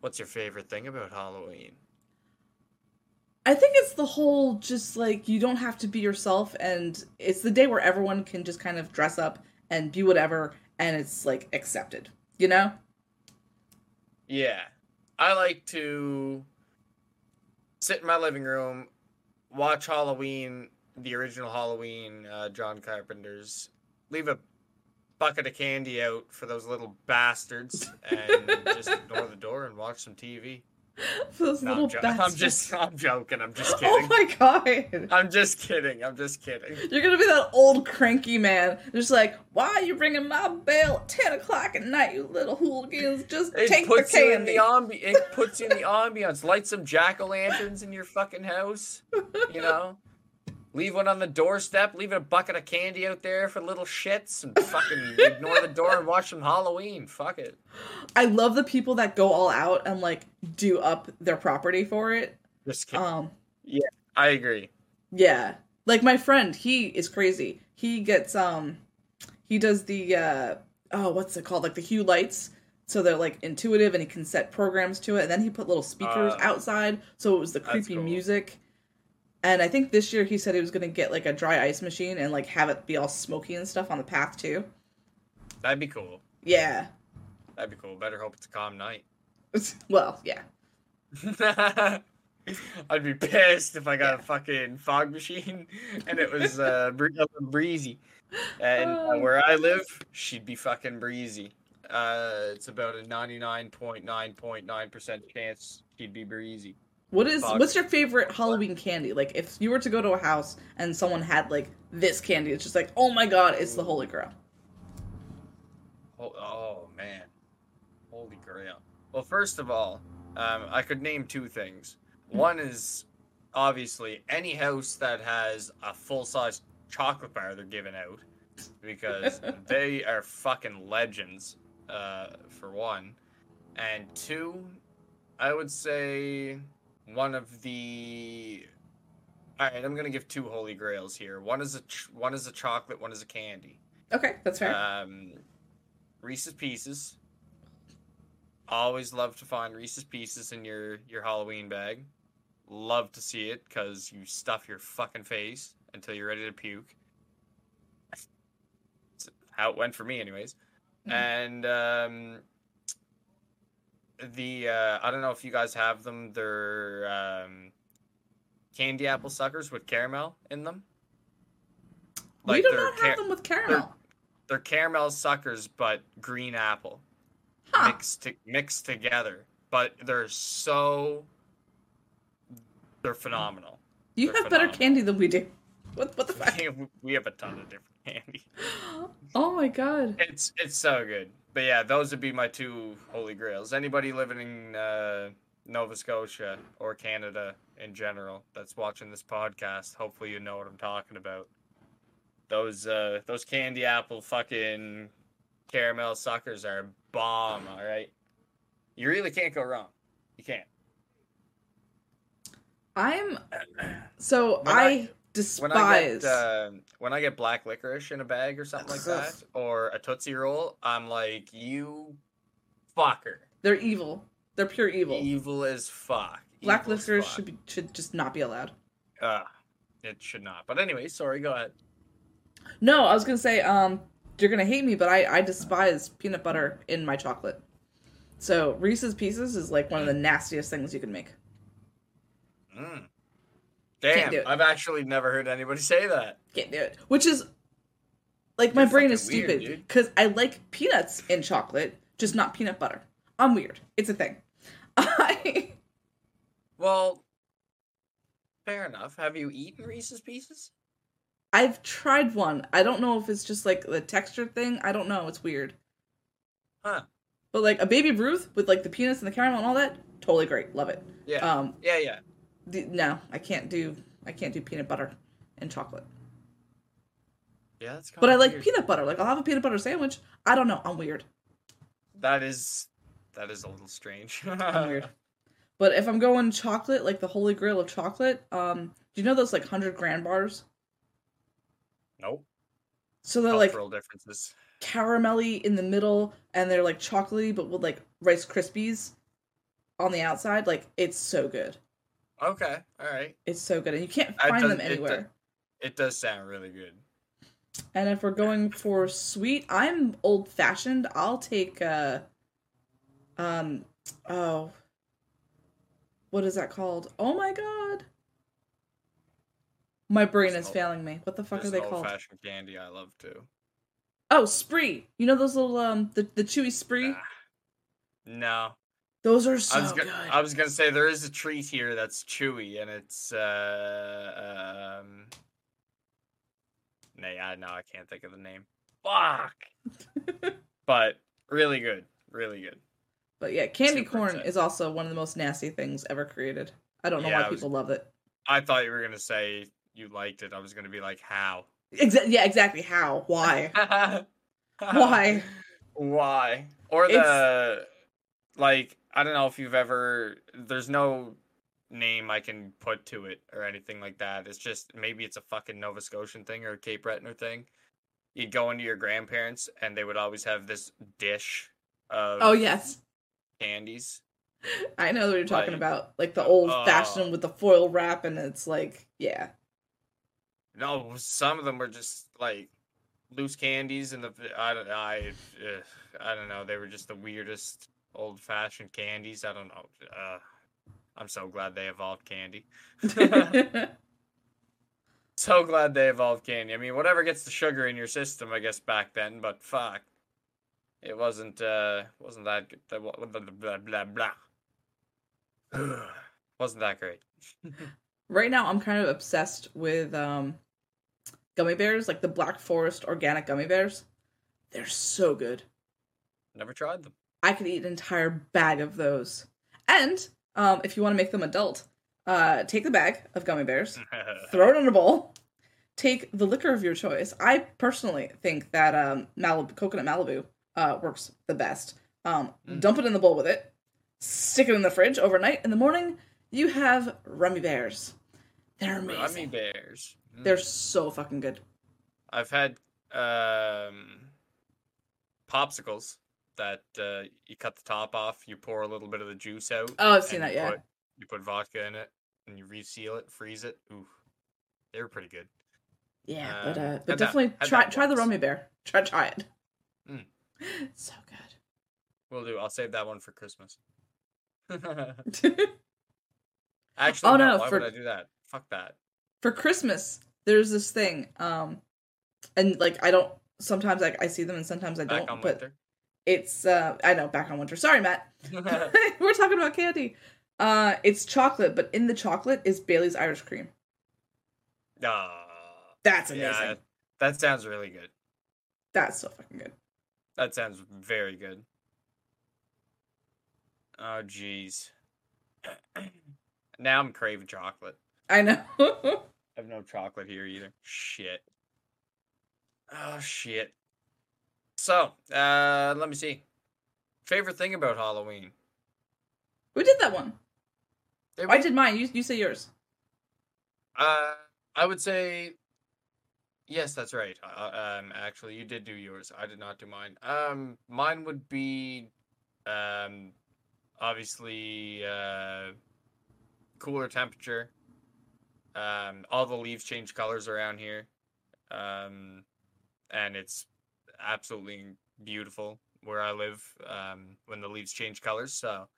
[SPEAKER 2] what's your favorite thing about Halloween?
[SPEAKER 1] I think it's the whole just like you don't have to be yourself, and it's the day where everyone can just kind of dress up and be whatever, and it's like accepted. You know?
[SPEAKER 2] Yeah. I like to sit in my living room, watch Halloween, the original Halloween, uh, John Carpenter's, leave a bucket of candy out for those little bastards, and just ignore the door and watch some TV.
[SPEAKER 1] Those
[SPEAKER 2] No,
[SPEAKER 1] little
[SPEAKER 2] I'm, jo- I'm just, I'm joking. I'm just kidding.
[SPEAKER 1] Oh
[SPEAKER 2] kidding.
[SPEAKER 1] my god!
[SPEAKER 2] I'm just kidding. I'm just kidding.
[SPEAKER 1] You're gonna be that old cranky man, just like, why are you ringing my bell at ten o'clock at night, you little hooligans? Just
[SPEAKER 2] It
[SPEAKER 1] take the
[SPEAKER 2] puts you in
[SPEAKER 1] candy.
[SPEAKER 2] the ambi- It puts you in the ambiance. Light some jack o' lanterns in your fucking house. You know, leave one on the doorstep. Leave a bucket of candy out there for little shits, and fucking ignore the door and watch some Halloween. Fuck it.
[SPEAKER 1] I love the people that go all out and like do up their property for it.
[SPEAKER 2] Just kidding.
[SPEAKER 1] Um,
[SPEAKER 2] I agree.
[SPEAKER 1] yeah, like my friend, he is crazy. He gets um, he does the uh, oh, what's it called? Like the hue lights. So they're like intuitive, and he can set programs to it. And then he put little speakers
[SPEAKER 2] Uh,
[SPEAKER 1] outside, so it was the creepy
[SPEAKER 2] cool.
[SPEAKER 1] music. And I think this year he said he was gonna get like a dry ice machine and like have it be all smoky and stuff on the path too.
[SPEAKER 2] That'd be cool.
[SPEAKER 1] Yeah.
[SPEAKER 2] That'd be cool. Better hope it's a calm night.
[SPEAKER 1] Well, yeah.
[SPEAKER 2] I'd be pissed if I got a fucking fog machine and it was uh, bree- a little breezy. And uh,
[SPEAKER 1] Oh.
[SPEAKER 2] where I live, she'd be fucking breezy. Uh, it's about a 99.9.9% chance she'd be breezy.
[SPEAKER 1] What is
[SPEAKER 2] Fog.
[SPEAKER 1] what's your favorite Halloween candy? Like if you were to go to a house and someone had like this candy, it's just like, oh my god, it's the holy grail.
[SPEAKER 2] Oh, oh man. Holy grail. Well, first of all, um, I could name two things. One is obviously any house that has a full size chocolate bar they're giving out because they are fucking legends, uh, for one. And two, I would say one of the All right, I'm gonna give two holy grails here. One is a ch- one is a chocolate, one is a candy.
[SPEAKER 1] Okay, that's fair.
[SPEAKER 2] Um, Reese's Pieces. Always love to find Reese's Pieces in your your Halloween bag. Love to see it because you stuff your fucking face until you're ready to puke. That's how it went for me, anyways.
[SPEAKER 1] Mhm.
[SPEAKER 2] And um, the uh, I don't know if you guys have them. They're um, candy apple suckers with caramel in them.
[SPEAKER 1] we do not
[SPEAKER 2] ca-
[SPEAKER 1] have them with caramel.
[SPEAKER 2] they're caramel suckers, but green apple
[SPEAKER 1] Huh.
[SPEAKER 2] mixed to, mixed together. But they're so they're phenomenal.
[SPEAKER 1] You
[SPEAKER 2] they're
[SPEAKER 1] have better candy than we do. What what the fuck?
[SPEAKER 2] we have a ton of different candy.
[SPEAKER 1] Oh my god.
[SPEAKER 2] It's it's so good. But yeah, those would be my two holy grails. Anybody living in uh, Nova Scotia or Canada in general that's watching this podcast, hopefully you know what I'm talking about. Those uh, those candy apple fucking caramel suckers are bomb. All right, you really can't go wrong. You can't.
[SPEAKER 1] I'm so
[SPEAKER 2] I-
[SPEAKER 1] I
[SPEAKER 2] When
[SPEAKER 1] despise
[SPEAKER 2] I get uh, when I get black licorice in a bag or something like that, or a tootsie roll, I'm like, you fucker.
[SPEAKER 1] they're evil. They're pure evil.
[SPEAKER 2] Evil as fuck.
[SPEAKER 1] Black
[SPEAKER 2] Evil
[SPEAKER 1] licorice
[SPEAKER 2] fuck.
[SPEAKER 1] should be should just not be allowed.
[SPEAKER 2] Uh, it should not. But anyway, sorry. Go ahead.
[SPEAKER 1] No, I was gonna say, um, you're gonna hate me, but I I despise peanut butter in my chocolate. So Reese's Pieces is like one of the nastiest things you can make.
[SPEAKER 2] Mm. Damn. I've actually never heard anybody say that.
[SPEAKER 1] Can't do it. Which is like my
[SPEAKER 2] You're
[SPEAKER 1] brain is stupid because I like peanuts in chocolate, just not peanut butter. I'm weird. It's a thing. I
[SPEAKER 2] Well, fair enough. Have you eaten Reese's Pieces?
[SPEAKER 1] I've tried one. I don't know if it's just like the texture thing. I don't know. It's weird.
[SPEAKER 2] Huh.
[SPEAKER 1] But like a baby Ruth with like the peanuts and the caramel and all that, totally great. Love it.
[SPEAKER 2] Yeah.
[SPEAKER 1] Um,
[SPEAKER 2] yeah, yeah.
[SPEAKER 1] No, I can't do I can't do peanut butter and chocolate.
[SPEAKER 2] Yeah, that's kind
[SPEAKER 1] But I like
[SPEAKER 2] weird.
[SPEAKER 1] peanut butter. Like I'll have a peanut butter sandwich. I don't know. I'm weird.
[SPEAKER 2] That is that is a little strange.
[SPEAKER 1] I'm weird. But if I'm going chocolate, like the holy grail of chocolate, um, do you know those like hundred grand bars?
[SPEAKER 2] Nope.
[SPEAKER 1] So they're like
[SPEAKER 2] Cultural differences.
[SPEAKER 1] caramelly in the middle, and they're like chocolatey, but with like Rice Krispies on the outside. Like it's so good.
[SPEAKER 2] Okay. All right.
[SPEAKER 1] It's so good, and you can't find
[SPEAKER 2] does-
[SPEAKER 1] them
[SPEAKER 2] it
[SPEAKER 1] anywhere.
[SPEAKER 2] does- It does sound really good.
[SPEAKER 1] And if we're going for sweet, I'm old fashioned. I'll take uh um oh what is that called? Oh my god. My brain is
[SPEAKER 2] no-
[SPEAKER 1] failing me. What the fuck are they
[SPEAKER 2] an
[SPEAKER 1] called?
[SPEAKER 2] old-fashioned candy I love too.
[SPEAKER 1] Oh, spree. You know those little um the, the chewy spree?
[SPEAKER 2] Ah, No,
[SPEAKER 1] Those are so
[SPEAKER 2] I was
[SPEAKER 1] good.
[SPEAKER 2] gonna, I was gonna say there is a treat here that's chewy and it's uh um. Nay, I no, I can't think of the name. Fuck. but really good, really good.
[SPEAKER 1] But yeah, candy
[SPEAKER 2] Super
[SPEAKER 1] corn is also one of the most nasty things ever created. I don't know
[SPEAKER 2] Yeah,
[SPEAKER 1] why
[SPEAKER 2] was-
[SPEAKER 1] people love it.
[SPEAKER 2] I thought you were gonna say you liked it. I was gonna be like, how?
[SPEAKER 1] Exa- yeah, exactly. How? Why? Why?
[SPEAKER 2] Why? Or the like I don't know if you've ever there's no name I can put to it or anything like that. It's just maybe it's a fucking Nova Scotian thing or a Cape Breton thing. You'd go into your grandparents and they would always have this dish of
[SPEAKER 1] Oh yes.
[SPEAKER 2] candies.
[SPEAKER 1] I know what you're talking
[SPEAKER 2] Like,
[SPEAKER 1] about. Like the old
[SPEAKER 2] uh,
[SPEAKER 1] fashioned with the foil wrap and it's like, yeah.
[SPEAKER 2] No, some of them were just like loose candies and the I don't I uh, I don't know. They were just the weirdest old fashioned candies. I don't know. Uh, I'm so glad they evolved candy. so glad they evolved candy. I mean, whatever gets the sugar in your system, I guess back then. But fuck, it wasn't. uh Wasn't that blah blah blah. blah. wasn't that great.
[SPEAKER 1] right now I'm kind of obsessed with um gummy bears, like the Black Forest organic gummy bears. They're so good.
[SPEAKER 2] Never tried them.
[SPEAKER 1] I could eat an entire bag of those. And um, if you want to make them adult, uh, take the bag of gummy bears, throw it in a bowl, take the liquor of your choice. I personally think that um, Malibu, coconut Malibu uh, works the best. Um,
[SPEAKER 2] Mm.
[SPEAKER 1] Dump it in the bowl with it, stick it in the fridge overnight. In the morning, you have rummy bears. They're amazing.
[SPEAKER 2] bears. Mm.
[SPEAKER 1] They're so fucking good.
[SPEAKER 2] I've had um, popsicles that uh, you cut the top off, you pour a little bit of the juice out.
[SPEAKER 1] Oh, I've seen that. Yeah.
[SPEAKER 2] Put, you put vodka in it, and you reseal it, freeze it. Ooh, they were pretty good.
[SPEAKER 1] Yeah,
[SPEAKER 2] Uh,
[SPEAKER 1] but uh, but definitely
[SPEAKER 2] had
[SPEAKER 1] try
[SPEAKER 2] that
[SPEAKER 1] try the. Rummy Bear. Try try it.
[SPEAKER 2] Mm.
[SPEAKER 1] So
[SPEAKER 2] We'll do. I'll save that one for Christmas. Actually,
[SPEAKER 1] Oh,
[SPEAKER 2] no.
[SPEAKER 1] no,
[SPEAKER 2] Why
[SPEAKER 1] for-
[SPEAKER 2] would I do that? Fuck that.
[SPEAKER 1] For Christmas, there's this thing, um, and like I don't. Sometimes I, I see them, and sometimes I
[SPEAKER 2] Back
[SPEAKER 1] don't.
[SPEAKER 2] on
[SPEAKER 1] but
[SPEAKER 2] winter.
[SPEAKER 1] It's uh, I know back on winter. Sorry, Matt. We're talking about candy. Uh, it's chocolate, but in the chocolate is Bailey's Irish cream.
[SPEAKER 2] Ah,
[SPEAKER 1] That's amazing.
[SPEAKER 2] yeah, that sounds really good.
[SPEAKER 1] That's so fucking good.
[SPEAKER 2] That sounds very good. Oh, jeez. now I'm craving chocolate.
[SPEAKER 1] I know.
[SPEAKER 2] I have no chocolate here either. Shit. Oh, shit. So, uh, let me see. Favorite thing about Halloween?
[SPEAKER 1] we did that one.
[SPEAKER 2] Did
[SPEAKER 1] I did mine. You you say yours.
[SPEAKER 2] Uh, I would say. Yes, that's right. Uh, um, actually, you did do yours. I did not do mine. Um, mine would be, um, obviously, uh, cooler temperature. Um, all the leaves change colors around here. Um, and it's absolutely beautiful where I live. Um, when the leaves change colors, so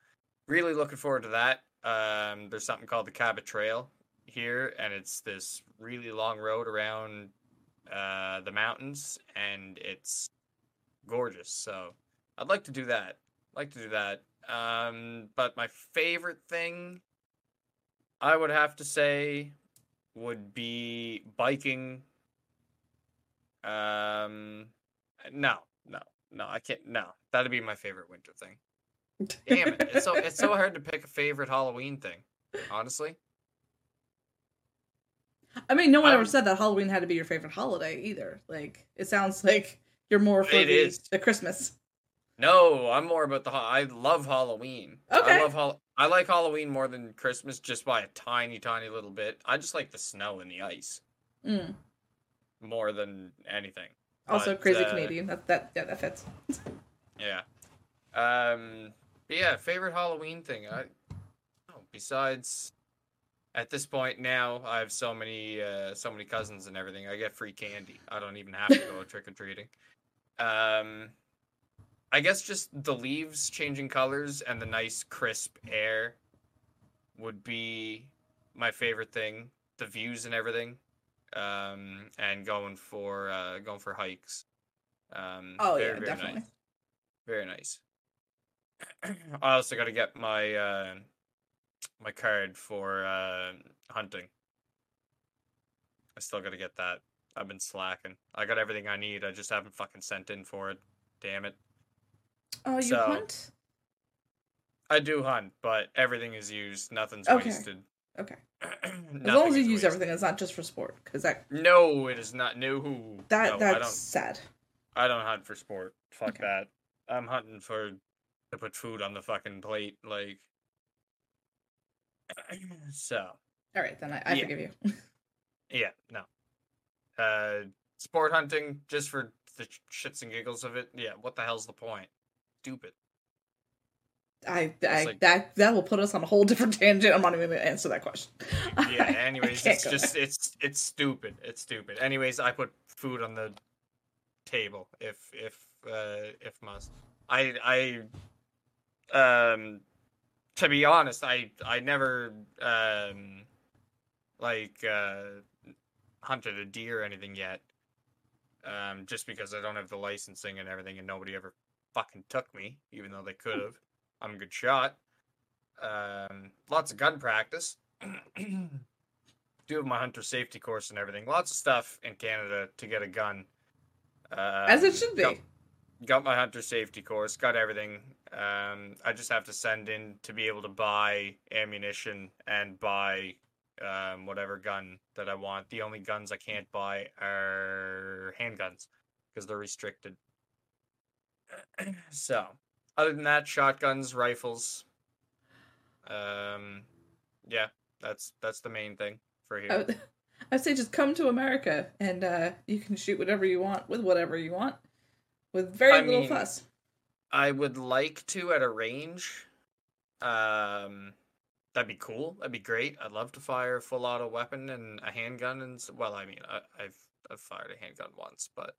[SPEAKER 2] really looking forward to that. Um, there's something called the Cabot Trail here, and it's this really long road around uh, the mountains, and it's gorgeous. So I'd like to do that. Like to do that. Um, but my favorite thing, I would have to say, would be biking. Um, no, no, no, I can't. No, that'd be my favorite winter thing. Damn it! It's so it's so hard to pick a favorite Halloween thing. Honestly,
[SPEAKER 1] I mean, no one ever said that Halloween had to be your favorite holiday either. Like, it sounds like you're more for
[SPEAKER 2] It
[SPEAKER 1] the,
[SPEAKER 2] is.
[SPEAKER 1] the Christmas.
[SPEAKER 2] no, I'm more about the. I love Halloween.
[SPEAKER 1] Okay.
[SPEAKER 2] I love Hall- I like Halloween more than Christmas, just by a tiny, tiny little bit. I just like the snow and the ice
[SPEAKER 1] Mm.
[SPEAKER 2] more than anything.
[SPEAKER 1] Also,
[SPEAKER 2] But,
[SPEAKER 1] crazy
[SPEAKER 2] uh,
[SPEAKER 1] Canadian. That that yeah, that fits.
[SPEAKER 2] Yeah. Um. but yeah. Favorite Halloween thing. I. Oh, besides, at this point now, I have so many, uh, so many cousins and everything. I get free candy. I don't even have to go trick or treating. Um. I guess just the leaves changing colors and the nice crisp air would be my favorite thing. The views and everything. Um. And going for uh going for hikes. Um.
[SPEAKER 1] Oh
[SPEAKER 2] very,
[SPEAKER 1] yeah,
[SPEAKER 2] very
[SPEAKER 1] definitely.
[SPEAKER 2] Nice. Very nice. I also got to get my uh, my card for uh, hunting. I still got to get that. I've been slacking. I got everything I need. I just haven't fucking sent in for it. Damn it.
[SPEAKER 1] Oh, you
[SPEAKER 2] So,
[SPEAKER 1] hunt?
[SPEAKER 2] I do hunt, but everything is used. Nothing's
[SPEAKER 1] Okay.
[SPEAKER 2] wasted.
[SPEAKER 1] Okay. As long as you use
[SPEAKER 2] wasted.
[SPEAKER 1] everything, it's not just for sport. Because that
[SPEAKER 2] No, it is not. No,
[SPEAKER 1] that
[SPEAKER 2] no, I
[SPEAKER 1] that's
[SPEAKER 2] don't.
[SPEAKER 1] sad.
[SPEAKER 2] I don't hunt for sport. Fuck
[SPEAKER 1] Okay.
[SPEAKER 2] that. I'm hunting for to put food on the fucking plate. Like, so
[SPEAKER 1] All right, then I, I
[SPEAKER 2] Yeah.
[SPEAKER 1] forgive you.
[SPEAKER 2] yeah, no. Uh, sport hunting just for the shits and giggles of it. Yeah, what the hell's the point? Stupid.
[SPEAKER 1] I, I
[SPEAKER 2] like-
[SPEAKER 1] that that will put us on a whole different tangent. I'm not even going to answer that question.
[SPEAKER 2] Yeah. Anyways, it's just
[SPEAKER 1] there.
[SPEAKER 2] it's it's stupid. It's stupid. Anyways, I put food on the table if if uh if must. I I um to be honest, I I never um like uh hunted a deer or anything yet. Um just because I don't have the licensing and everything and nobody ever fucking took me, even though they could have. I'm a good shot. Um lots of gun practice. Do have my hunter safety course and everything. Lots of stuff in Canada to get a gun. Um,
[SPEAKER 1] As it should be.
[SPEAKER 2] Got, got my hunter safety course. Got everything. Um, I just have to send in to be able to buy ammunition and buy um, whatever gun that I want. The only guns I can't buy are handguns because they're restricted. so, other than that, shotguns, rifles. Um, yeah, that's that's the main thing. for
[SPEAKER 1] I
[SPEAKER 2] here.
[SPEAKER 1] would, I'd say just come to America and uh, you can shoot whatever you want with whatever you want with very
[SPEAKER 2] I
[SPEAKER 1] little
[SPEAKER 2] mean,
[SPEAKER 1] fuss.
[SPEAKER 2] I would like to at a range. Um, that'd be cool. That'd be great. I'd love to fire a full auto weapon and a handgun. And well, I mean, I, I've I've fired a handgun once, but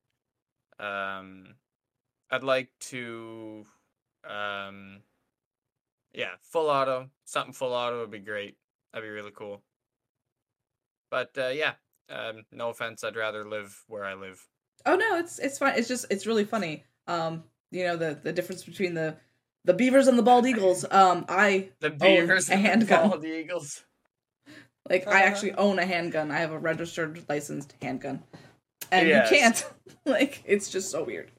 [SPEAKER 2] um, I'd like to, um, yeah, full auto. Something full auto would be great. That'd be really cool. But uh, yeah, um, no offense. I'd rather live where I live.
[SPEAKER 1] Oh no, it's it's fine. It's just it's really funny. Um, you know the the difference between the the beavers and the bald eagles. Um, I
[SPEAKER 2] The beavers
[SPEAKER 1] a
[SPEAKER 2] and the
[SPEAKER 1] handgun.
[SPEAKER 2] bald eagles.
[SPEAKER 1] like I actually own a handgun. I have a registered licensed handgun, and
[SPEAKER 2] Yes.
[SPEAKER 1] you can't. like it's just so weird.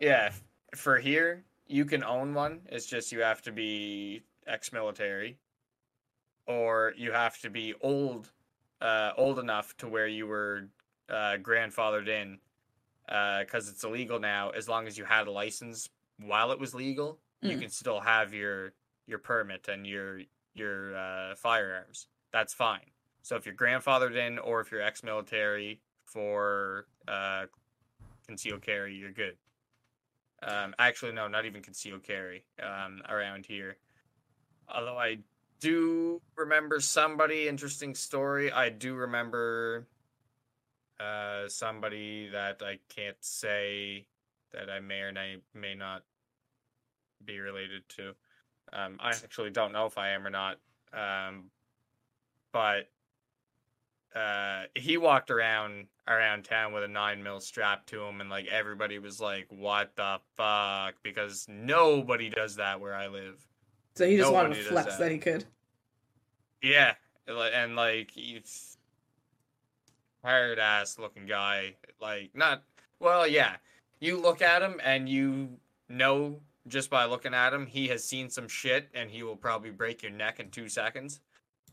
[SPEAKER 2] Yeah, for here, you can own one. It's just you have to be ex-military, or you have to be old, uh, old enough to where you were uh, grandfathered in, because it's illegal now. As long as you had a license while it was legal, you
[SPEAKER 1] Mm.
[SPEAKER 2] can still have your your permit and your your uh, firearms. That's fine. So if you're grandfathered in, or if you're ex-military for uh, concealed carry, you're good. Um, actually, no, not even concealed carry um, around here. Although I do remember somebody interesting story. I do remember uh, somebody that I can't say that I may or may, may not be related to. Um, I actually don't know if I am or not. Um, but uh, he walked around around town with a nine mil strapped to him, and like everybody was like, "What the fuck?" Because nobody does that where I live.
[SPEAKER 1] So he just wanted to flex
[SPEAKER 2] that.
[SPEAKER 1] that. he could.
[SPEAKER 2] Yeah, and like he's hard ass looking guy. Like not well, yeah. You look at him and you know just by looking at him, he has seen some shit and he will probably break your neck in two seconds.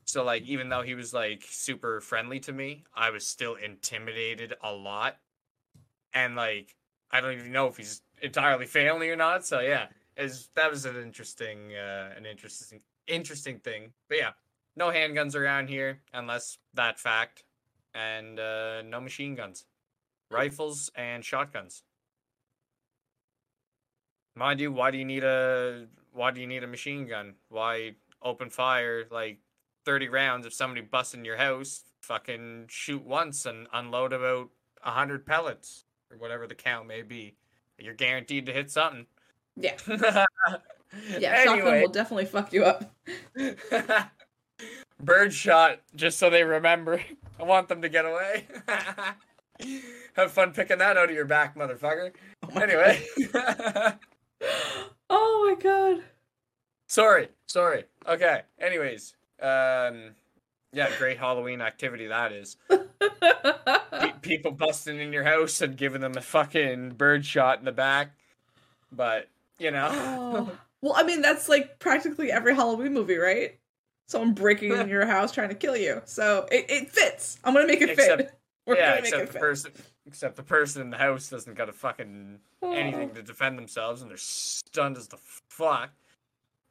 [SPEAKER 2] So like even though he was like super friendly to me, I was still intimidated a lot. And like I don't even know if he's entirely family or not. So yeah, is that was an interesting uh an interesting interesting thing. But yeah, no handguns around here unless that fact and uh no machine guns rifles and shotguns mind you why do you need a why do you need a machine gun why open fire like 30 rounds if somebody busts in your house fucking shoot once and unload about 100 pellets or whatever the count may be you're guaranteed to hit something
[SPEAKER 1] Yeah, yeah. Shotgun will definitely fuck you up.
[SPEAKER 2] Bird shot, just so they remember. I want them to get away. Have fun picking that out of your back, motherfucker.
[SPEAKER 1] Oh
[SPEAKER 2] Anyway.
[SPEAKER 1] Oh my god.
[SPEAKER 2] sorry, sorry. Okay. Anyways, um, yeah, great Halloween activity that is. Pe- people busting in your house and giving them a fucking bird shot in the back. But you know,
[SPEAKER 1] Oh. Well, I mean, that's like practically every Halloween movie, right? Someone breaking in your house trying to kill you. So it, it fits. I'm gonna make it fit. We're
[SPEAKER 2] yeah,
[SPEAKER 1] gonna make
[SPEAKER 2] except
[SPEAKER 1] it
[SPEAKER 2] the
[SPEAKER 1] fit.
[SPEAKER 2] person, except the person in the house doesn't got a fucking
[SPEAKER 1] Oh.
[SPEAKER 2] anything to defend themselves and they're stunned as the fuck.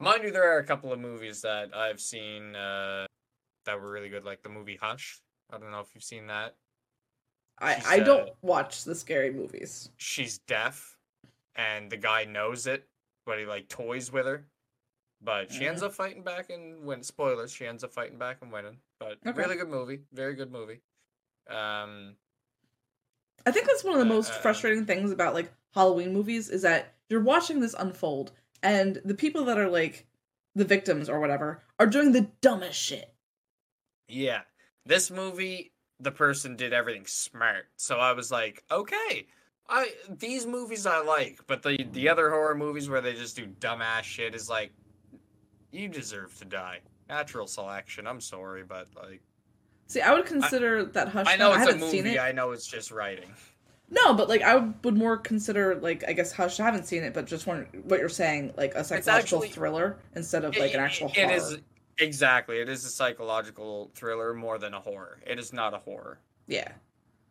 [SPEAKER 2] Mind you, there are a couple of movies that I've seen uh, that were really good, like the movie Hush. I don't know if you've seen that.
[SPEAKER 1] I,
[SPEAKER 2] she's,
[SPEAKER 1] I don't
[SPEAKER 2] uh,
[SPEAKER 1] watch the scary movies.
[SPEAKER 2] She's deaf, and the guy knows it, but he like toys with her. But she ends
[SPEAKER 1] Mhm.
[SPEAKER 2] up fighting back and win. Spoilers: she ends up fighting back and winning. But
[SPEAKER 1] Okay.
[SPEAKER 2] really good movie, very good movie. Um,
[SPEAKER 1] I think that's one of the
[SPEAKER 2] Uh,
[SPEAKER 1] most
[SPEAKER 2] uh,
[SPEAKER 1] frustrating things about like Halloween movies is that you're watching this unfold and the people that are like the victims or whatever are doing the dumbest shit.
[SPEAKER 2] Yeah. This movie, the person did everything smart. So I was like, okay. I these movies I like, but the the other horror movies where they just do dumbass shit is like you deserve to die. Natural selection. I'm sorry, but like
[SPEAKER 1] See, I would consider that Hush.
[SPEAKER 2] I know
[SPEAKER 1] I
[SPEAKER 2] it's a movie. I know it's just writing.
[SPEAKER 1] No, but like I would more consider like I guess Hush. I haven't seen it, but just what you're saying, like a psychological
[SPEAKER 2] actually-
[SPEAKER 1] thriller instead of like an actual
[SPEAKER 2] It
[SPEAKER 1] horror.
[SPEAKER 2] is exactly. It is a psychological thriller more than a horror. It is not a horror.
[SPEAKER 1] Yeah,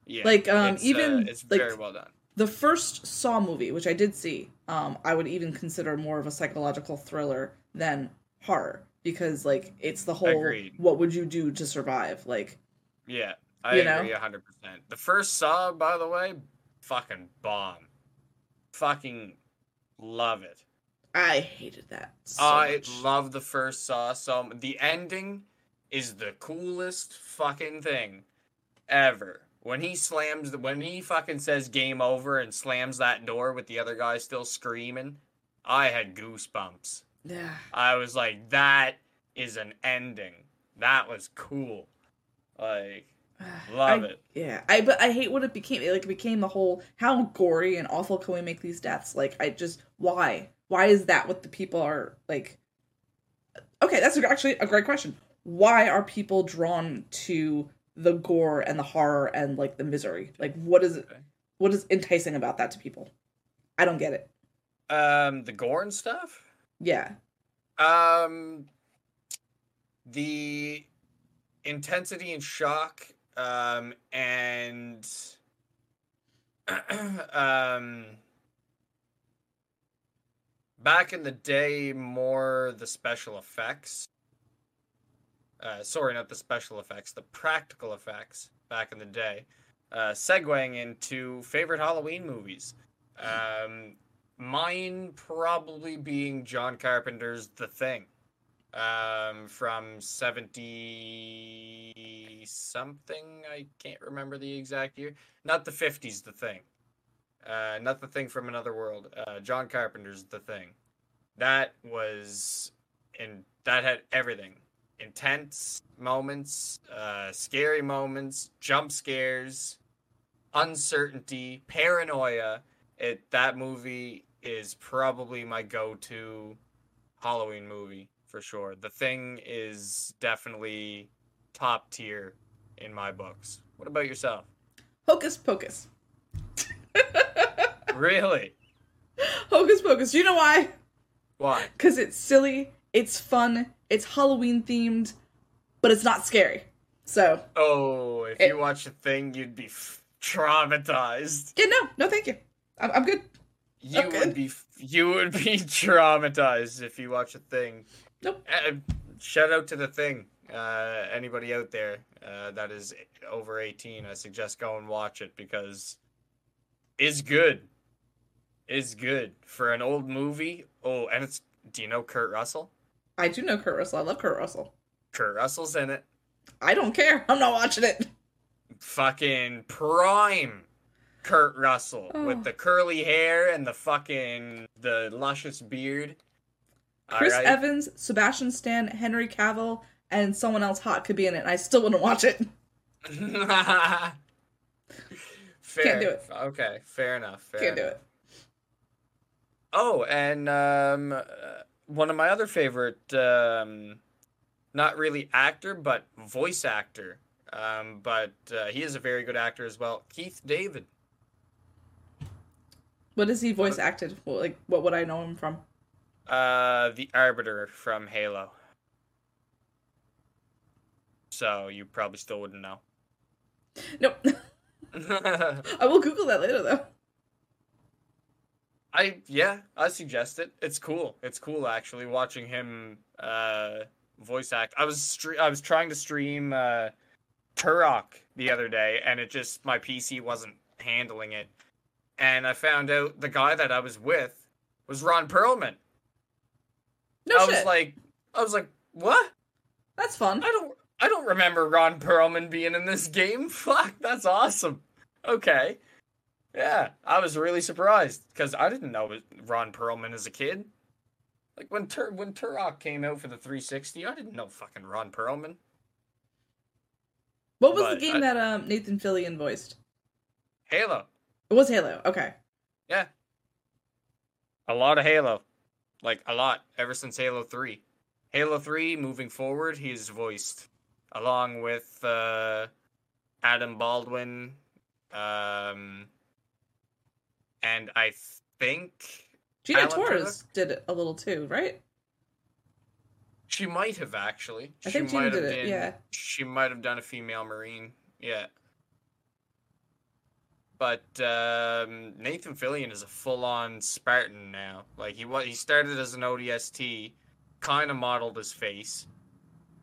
[SPEAKER 2] Yeah.
[SPEAKER 1] Like, um,
[SPEAKER 2] it's,
[SPEAKER 1] even,
[SPEAKER 2] uh, it's
[SPEAKER 1] like-
[SPEAKER 2] very well done.
[SPEAKER 1] the first Saw movie, which I did see, um, I would even consider more of a psychological thriller than horror because like it's the whole
[SPEAKER 2] Agreed.
[SPEAKER 1] what would you do to survive? Like
[SPEAKER 2] Yeah, I
[SPEAKER 1] You
[SPEAKER 2] agree hundred percent. The first Saw, by the way, fucking bomb. Fucking love it.
[SPEAKER 1] I hated that. So
[SPEAKER 2] I
[SPEAKER 1] much.
[SPEAKER 2] love the first Saw. So the ending is the coolest fucking thing ever. When he slams, the, when he fucking says game over and slams that door with the other guy still screaming, I had goosebumps.
[SPEAKER 1] Yeah.
[SPEAKER 2] I was like, that is an ending. That was cool. Like, love
[SPEAKER 1] I-
[SPEAKER 2] it.
[SPEAKER 1] Yeah, I but I hate what it became. Like it became the whole how gory and awful can we make these deaths? Like I just why why is that what the people are like? Okay, that's actually a great question. Why are people drawn to the gore and the horror and like the misery? Like what is it? What is enticing about that to people? I don't get it.
[SPEAKER 2] Um, the gore and stuff.
[SPEAKER 1] Yeah,
[SPEAKER 2] Um, the intensity and shock, um, and um, back in the day, more the special effects. Uh, sorry, not the special effects, the practical effects back in the day. Uh, segueing into favorite Halloween movies. Um, mine probably being John Carpenter's The Thing um, from 70 something. I can't remember the exact year. Not the 50s, The Thing. Uh, not The Thing from Another World. Uh, John Carpenter's The Thing. That was, and that had everything intense moments, uh, scary moments, jump scares, uncertainty, paranoia. It that movie is probably my go-to Halloween movie for sure. The Thing is definitely top tier in my books. What about yourself?
[SPEAKER 1] Hocus Pocus.
[SPEAKER 2] really?
[SPEAKER 1] Hocus Pocus. You know why?
[SPEAKER 2] Why?
[SPEAKER 1] Because it's silly, it's fun, it's Halloween themed, but it's not scary. So
[SPEAKER 2] Oh, if
[SPEAKER 1] It-
[SPEAKER 2] you watch The Thing, you'd be f- traumatized.
[SPEAKER 1] yeah, no, no, thank you. I'm, I'm good.
[SPEAKER 2] You
[SPEAKER 1] Okay.
[SPEAKER 2] would be you would be traumatized if you watch a thing.
[SPEAKER 1] Nope.
[SPEAKER 2] Uh, shout out to the thing. Uh, anybody out there uh, that is over eighteen, I suggest go and watch it because it's good. It's good for an old movie. Oh, and it's. Do you know Kurt Russell?
[SPEAKER 1] I do know Kurt Russell. I love Kurt Russell.
[SPEAKER 2] Kurt Russell's in it.
[SPEAKER 1] I don't care. I'm not watching it.
[SPEAKER 2] Fucking prime Kurt Russell
[SPEAKER 1] Oh.
[SPEAKER 2] with the curly hair and the fucking the luscious beard.
[SPEAKER 1] Chris
[SPEAKER 2] Alright.
[SPEAKER 1] Evans, Sebastian Stan, Henry Cavill, and someone else hot could be in it, and I still wouldn't watch it.
[SPEAKER 2] fair.
[SPEAKER 1] Can't do it.
[SPEAKER 2] Okay, fair enough. Fair
[SPEAKER 1] Can't do it.
[SPEAKER 2] Oh, and um, uh, one of my other favorite, um, not really actor, but voice actor, um, but uh, he is a very good actor as well. Keith David.
[SPEAKER 1] What is he voice acted? Well, like, what would I know him from?
[SPEAKER 2] Uh, the Arbiter from Halo. So you probably still wouldn't know.
[SPEAKER 1] Nope. I will Google that later, though.
[SPEAKER 2] I yeah, I suggest it. It's cool. It's cool actually watching him uh voice act. I was stre- I was trying to stream uh Turok the other day and it just my PC wasn't handling it. And I found out the guy that I was with was Ron Perlman.
[SPEAKER 1] No
[SPEAKER 2] I
[SPEAKER 1] shit.
[SPEAKER 2] was like I was like, "What?
[SPEAKER 1] That's fun.
[SPEAKER 2] I don't I don't remember Ron Perlman being in this game. Fuck, that's awesome. Okay. Yeah, I was really surprised because I didn't know Ron Perlman as a kid. Like when Tur- when Turok came out for the 360, I didn't know fucking Ron Perlman.
[SPEAKER 1] What was
[SPEAKER 2] but
[SPEAKER 1] the game
[SPEAKER 2] I-
[SPEAKER 1] that um, Nathan Fillion voiced?
[SPEAKER 2] Halo.
[SPEAKER 1] It was Halo. Okay. Yeah.
[SPEAKER 2] A lot of Halo. Like a lot ever since Halo 3. Halo 3 moving forward, he's voiced along with uh Adam Baldwin um and I think
[SPEAKER 1] Gina
[SPEAKER 2] Alan
[SPEAKER 1] Torres did it a little too, right?
[SPEAKER 2] she might have actually.
[SPEAKER 1] I
[SPEAKER 2] she
[SPEAKER 1] think Gina
[SPEAKER 2] have
[SPEAKER 1] did it,
[SPEAKER 2] been-
[SPEAKER 1] yeah.
[SPEAKER 2] She might have done a female marine. Yeah. But um, Nathan Fillion is a full-on Spartan now. Like he was, he started as an ODST, kind of modeled his face,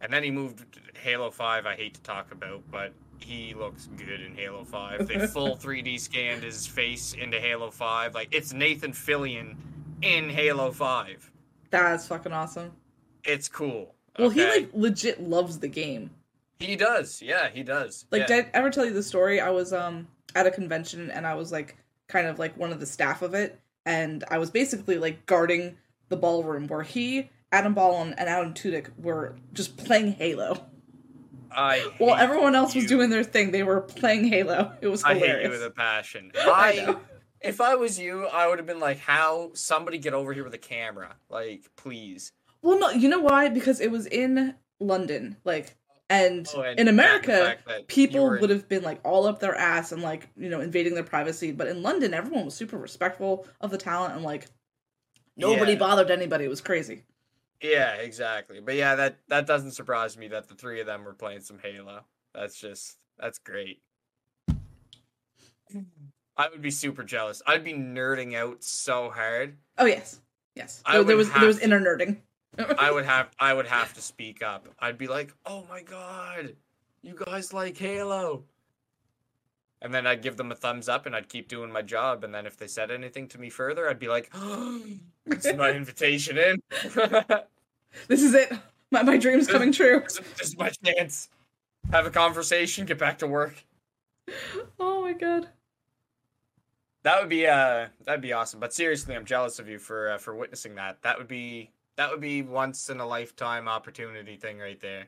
[SPEAKER 2] and then he moved to Halo Five. I hate to talk about, but he looks good in Halo 5. They full 3D scanned his face into Halo 5. Like it's Nathan Fillion in Halo 5.
[SPEAKER 1] That's fucking awesome.
[SPEAKER 2] It's cool.
[SPEAKER 1] Well, he like legit loves the game.
[SPEAKER 2] he does. Yeah, he does.
[SPEAKER 1] Like,
[SPEAKER 2] yeah.
[SPEAKER 1] did I ever tell you the story? I was um at a convention and I was like kind of like one of the staff of it, and I was basically like guarding the ballroom where he, Adam Baldwin, and Adam Tudyk were just playing Halo.
[SPEAKER 2] I
[SPEAKER 1] While everyone else was doing their thing, they were playing Halo. It was
[SPEAKER 2] I
[SPEAKER 1] hilarious.
[SPEAKER 2] hate you with a passion.
[SPEAKER 1] I
[SPEAKER 2] I, if I was you, I would have been like, "How somebody get over here with a camera? Like, please."
[SPEAKER 1] Well, no, you know why? Because it was in London, like, and,
[SPEAKER 2] Oh, and
[SPEAKER 1] in America,
[SPEAKER 2] fact that you
[SPEAKER 1] people
[SPEAKER 2] in-
[SPEAKER 1] would have been like all up their ass and like you know invading their privacy. But in London, everyone was super respectful of the talent and like nobody
[SPEAKER 2] Yeah.
[SPEAKER 1] bothered anybody. It was crazy.
[SPEAKER 2] Yeah, exactly. But yeah, that that doesn't surprise me that the three of them were playing some Halo. That's just that's great. I would be super jealous. I'd be nerding out so hard.
[SPEAKER 1] Oh yes, yes. There, there was there was inner nerding.
[SPEAKER 2] I would have I would have to speak up. I'd be like, "Oh my god, you guys like Halo?" And then I'd give them a thumbs up, and I'd keep doing my job. And then if they said anything to me further, I'd be like, "It's my invitation in.
[SPEAKER 1] this is it. My my dream's coming true.
[SPEAKER 2] this is my chance. Have a conversation. Get back to work."
[SPEAKER 1] Oh my god.
[SPEAKER 2] That would be uh that'd be awesome. But seriously, I'm jealous of you for uh, for witnessing that. That would be that would be once in a lifetime opportunity thing right there.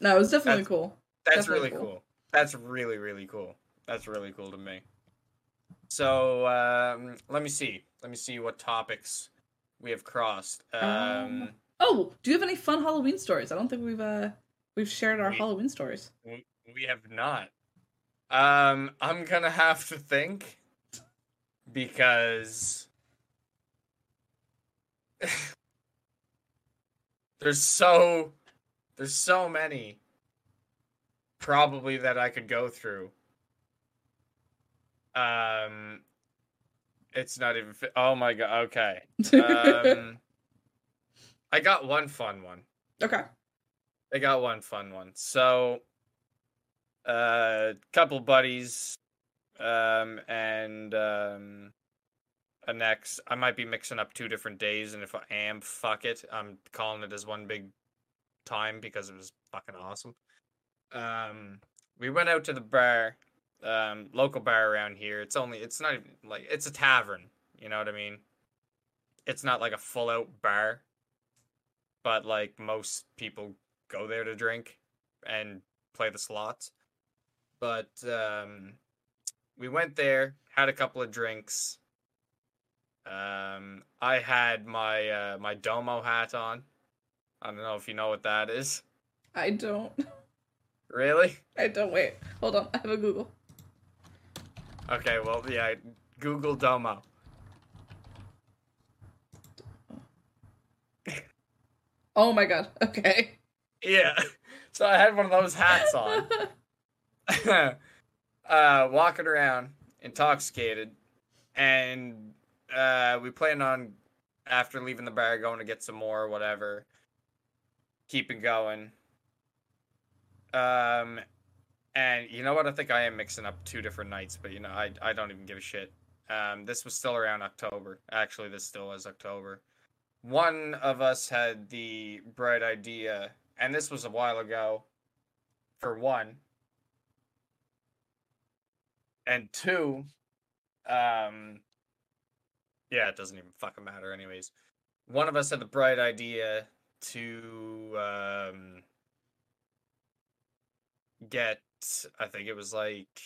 [SPEAKER 1] No, it was definitely
[SPEAKER 2] That's-
[SPEAKER 1] cool.
[SPEAKER 2] That's
[SPEAKER 1] Definitely
[SPEAKER 2] really
[SPEAKER 1] cool.
[SPEAKER 2] cool. That's really really cool. That's really cool to me. So um, let me see. Let me see what topics we have crossed. Um,
[SPEAKER 1] Um, Oh, do you have any fun Halloween stories? I don't think we've uh we've shared our
[SPEAKER 2] We-
[SPEAKER 1] Halloween stories.
[SPEAKER 2] we, we have not. Um, I'm gonna have to think because there's so there's so many probably that I could go through. Um, it's not even. fi- Oh my god. Okay. Um, I got one fun one.
[SPEAKER 1] okay.
[SPEAKER 2] I got one fun one. So, a uh, couple buddies, um, and um, next. I might be mixing up two different days, and if I am, fuck it. I'm calling it as one big time because it was fucking awesome. Um, we went out to the bar, um, local bar around here. It's only. It's not even like it's a tavern. You know what I mean? It's not like a full out bar, but like most people go there to drink and play the slots. But um, we went there, had a couple of drinks. Um, I had my uh, my domo hat on. I don't know if you know what that is.
[SPEAKER 1] I don't.
[SPEAKER 2] Really?
[SPEAKER 1] I don't. Wait. Hold on. I have a Google.
[SPEAKER 2] Okay, well, yeah, Google Domo.
[SPEAKER 1] Oh my god. Okay.
[SPEAKER 2] Yeah. So I had one of those hats on. uh, walking around intoxicated, and uh, we plan on after leaving the bar going to get some more, or whatever. Keeping going. Um, and you know what? I think I am mixing up two different nights, but you know, I I don't even give a shit. Um, this was still around October. Actually, this still was October. One of us had the bright idea, and this was a while ago. For one, and two, um, yeah, it doesn't even fucking matter, anyways. One of us had the bright idea to um, get, I think it was like,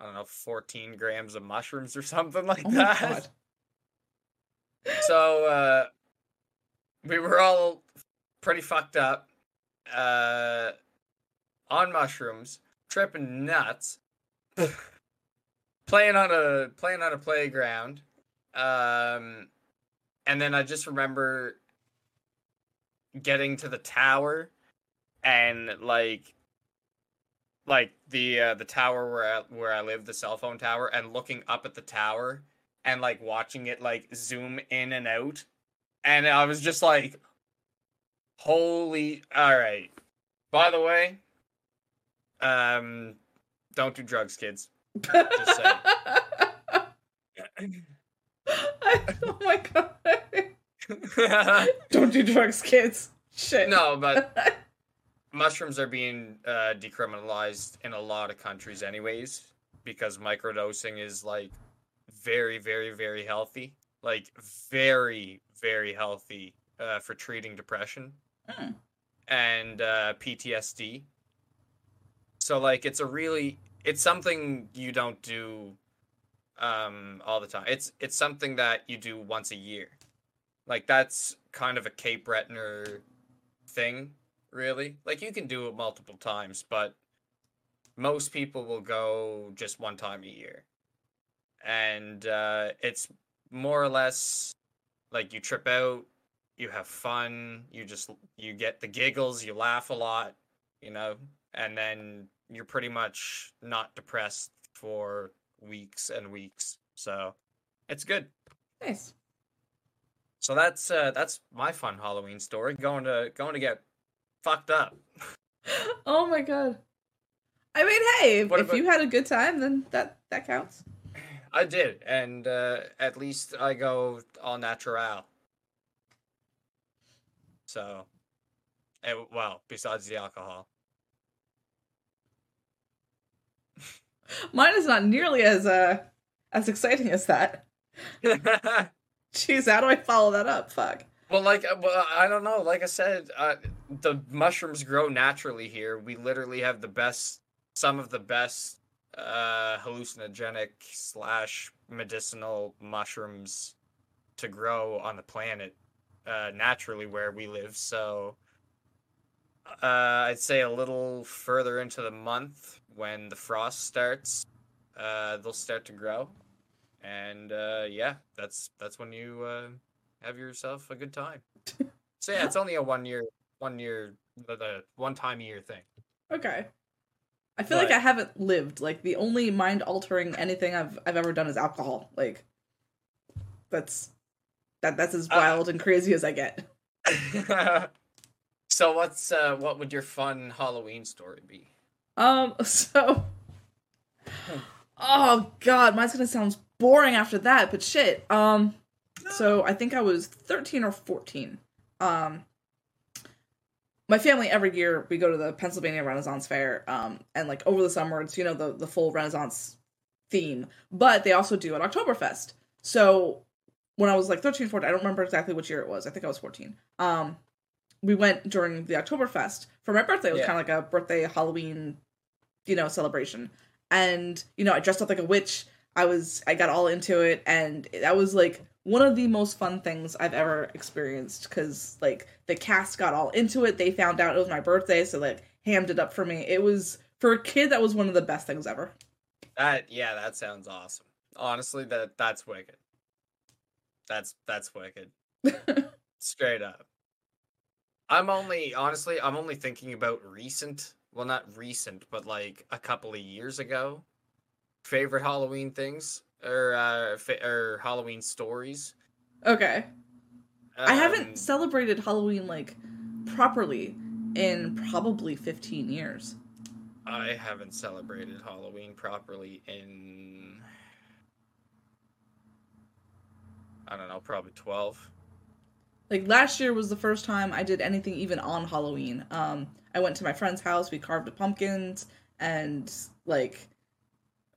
[SPEAKER 2] I don't know, 14 grams of mushrooms or something like
[SPEAKER 1] Oh
[SPEAKER 2] that. So, uh, we were all pretty fucked up, uh, on mushrooms, tripping nuts, playing on a playing on a playground, um, and then I just remember getting to the tower, and like, like the uh, the tower where I, where I live, the cell phone tower, and looking up at the tower and like watching it like zoom in and out, and I was just like, "Holy! All right." By the way, Um, don't do drugs, kids.
[SPEAKER 1] I, oh my god. Don't do drugs, kids. Shit.
[SPEAKER 2] no, but mushrooms are being uh, decriminalized in a lot of countries, anyways, because microdosing is like very, very, very healthy. Like very, very healthy uh, for treating depression
[SPEAKER 1] Mm.
[SPEAKER 2] and uh, PTSD. So like, it's a really, it's something you don't do um all the time. It's it's something that you do once a year. Like that's kind of a Cape Breton thing, really. Like you can do it multiple times, but most people will go just one time a year. And uh it's more or less like you trip out, you have fun, you just you get the giggles, you laugh a lot, you know, and then you're pretty much not depressed for weeks and weeks. So it's good.
[SPEAKER 1] Nice.
[SPEAKER 2] So that's uh that's my fun Halloween story. Going to going to get fucked up.
[SPEAKER 1] Oh my god. I mean, hey, if,
[SPEAKER 2] about-
[SPEAKER 1] you had a good time, then that that counts.
[SPEAKER 2] I did, and uh at least I go all natural. So, eh, well, besides the alcohol.
[SPEAKER 1] Mine is not nearly as uh as exciting as that. Jeez, how do I follow that up? Fuck.
[SPEAKER 2] Well, like, uh, well, I don't know. Like I said, uh, the mushrooms grow naturally here. We literally have the best, some of the best uh, hallucinogenic slash medicinal mushrooms to grow on the planet uh, naturally where we live. So, uh, I'd say a little further into the month when the frost starts, uh, they'll start to grow, and uh, yeah, that's that's when you. Uh, have yourself a good time. so yeah, it's only a one year, one year, the, one time a year thing.
[SPEAKER 1] Okay. I feel like I haven't lived. Like the only mind altering anything I've I've ever done is alcohol. Like that's that that's as
[SPEAKER 2] Uh,
[SPEAKER 1] wild and crazy as I get.
[SPEAKER 2] so what's uh, what would your fun Halloween story be?
[SPEAKER 1] Um so Oh god, mine's gonna sound boring after that, but shit. Um so I think I was 13 or 14. Um my family every year we go to the Pennsylvania Renaissance Faire um and like over the summer it's you know the the full Renaissance theme, but they also do an Oktoberfest. So when I was like 13 14, I don't remember exactly which year it was. I think I was 14. Um we went during the Oktoberfest for my birthday. It was
[SPEAKER 2] Yeah.
[SPEAKER 1] kind of like a birthday Halloween, you know, celebration. And you know, I dressed up like a witch. I was I got all into it and that was like one of the most fun things I've ever experienced cuz like the cast got all into it. They found out it was my birthday so like hammed it up for me. It was for a kid that was one of the best things ever.
[SPEAKER 2] That yeah, that sounds awesome. Honestly, that that's wicked. That's that's wicked. Straight up. I'm only honestly, I'm only thinking about recent. Well, not recent, but like a couple of years ago. Favorite Halloween things or uh, fa- or Halloween stories.
[SPEAKER 1] okay. I
[SPEAKER 2] Um,
[SPEAKER 1] haven't celebrated Halloween like properly in probably 15 years.
[SPEAKER 2] I haven't celebrated Halloween properly in I don't know, probably 12.
[SPEAKER 1] Like last year was the first time I did anything even on Halloween. Um I went to my friend's house, we carved pumpkins and like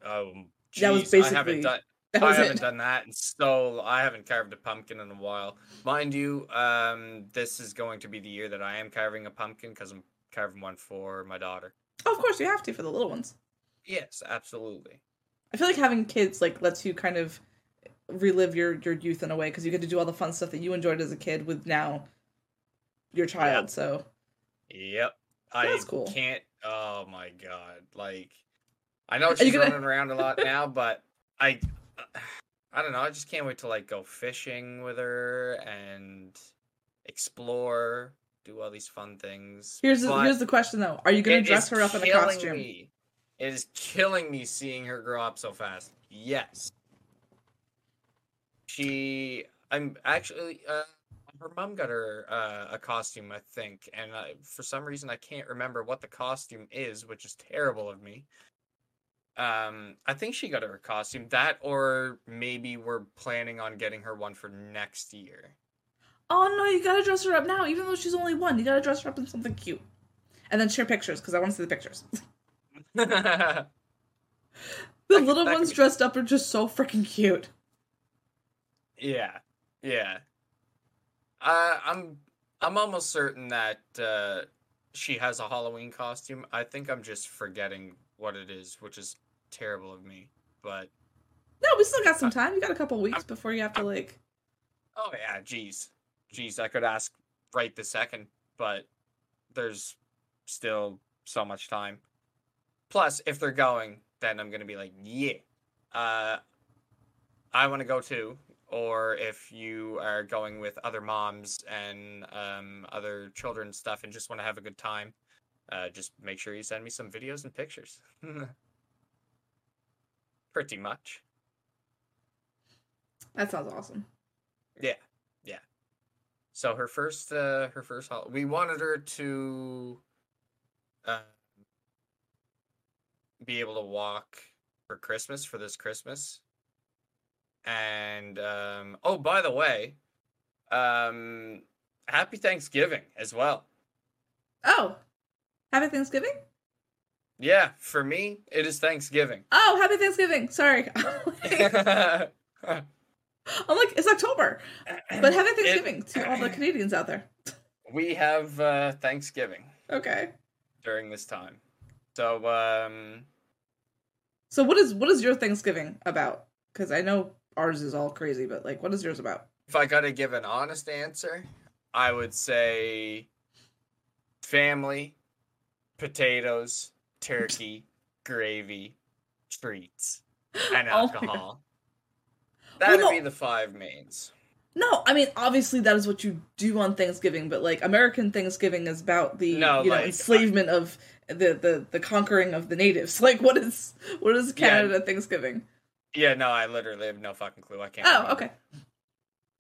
[SPEAKER 2] Um
[SPEAKER 1] That was
[SPEAKER 2] jeez, I
[SPEAKER 1] basically-
[SPEAKER 2] haven't done I haven't done that and so I haven't carved a pumpkin in a while. Mind you, um this is going to be the year that I am carving a pumpkin cuz I'm carving one for my daughter.
[SPEAKER 1] Oh, of course you have to for the little ones.
[SPEAKER 2] Yes, absolutely.
[SPEAKER 1] I feel like having kids like lets you kind of relive your your youth in a way because you get to do all the fun stuff that you enjoyed as a kid with now your child. So
[SPEAKER 2] Yep.
[SPEAKER 1] That's
[SPEAKER 2] I
[SPEAKER 1] cool.
[SPEAKER 2] can't. Oh my god! Like, I know she's
[SPEAKER 1] gonna-
[SPEAKER 2] running around a lot now, but I, I don't know. I just can't wait to like go fishing with her and explore, do all these fun things.
[SPEAKER 1] here's the, here's the question though: Are you gonna dress her up in a costume?
[SPEAKER 2] Me. It is killing me seeing her grow up so fast. Yes. She. I'm actually. Uh, her mom got her uh, a costume, I think, and uh, for some reason I can't remember what the costume is, which is terrible of me. Um, I think she got her a costume. That, or maybe we're planning on getting her one for next year.
[SPEAKER 1] Oh no, you gotta dress her up now, even though she's only one. You gotta dress her up in something cute, and then share pictures because I want to see the pictures. The little
[SPEAKER 2] could
[SPEAKER 1] ones dressed up are just so freaking cute.
[SPEAKER 2] Yeah. Yeah. Uh, I'm I'm almost certain that uh, she has a Halloween costume. I think I'm just forgetting what it is, which is terrible of me. But
[SPEAKER 1] No, we still got some time. You got a couple weeks before you have to like.
[SPEAKER 2] Oh yeah, geez, geez, I could ask right this second, but there's still so much time. Plus, if they're going, then I'm gonna be like, yeah, uh, I want to go too. Or if you are going with other moms and um, other children stuff, and just want to have a good time, uh, just make sure you send me some videos and pictures. Pretty much.
[SPEAKER 1] That sounds awesome.
[SPEAKER 2] Yeah, yeah. So her first, uh, her first, hol- we wanted her to, uh, be able to walk for Christmas for this Christmas, and um, oh, by the way, um, happy Thanksgiving as well.
[SPEAKER 1] Oh, happy Thanksgiving.
[SPEAKER 2] Yeah, for me, it is Thanksgiving.
[SPEAKER 1] Oh, happy Thanksgiving. Sorry, I'm like it's October, but happy Thanksgiving to all the Canadians out there.
[SPEAKER 2] we have uh, Thanksgiving
[SPEAKER 1] Okay.
[SPEAKER 2] during this time, so um.
[SPEAKER 1] So what is what is your Thanksgiving about? Because I know ours is all crazy, but like, what is yours about?
[SPEAKER 2] If I gotta give an honest answer, I would say family, potatoes, turkey, gravy, treats, and
[SPEAKER 1] Oh
[SPEAKER 2] alcohol. That'd
[SPEAKER 1] no.
[SPEAKER 2] be the five mains.
[SPEAKER 1] No, I mean obviously that is what you do on Thanksgiving, but like American Thanksgiving is about the
[SPEAKER 2] No,
[SPEAKER 1] you know
[SPEAKER 2] like,
[SPEAKER 1] enslavement of the, the the conquering of the natives. Like what is what is
[SPEAKER 2] Yeah.
[SPEAKER 1] Canada Thanksgiving?
[SPEAKER 2] Yeah, no, I literally have no fucking clue. I can't.
[SPEAKER 1] Oh,
[SPEAKER 2] remember.
[SPEAKER 1] okay,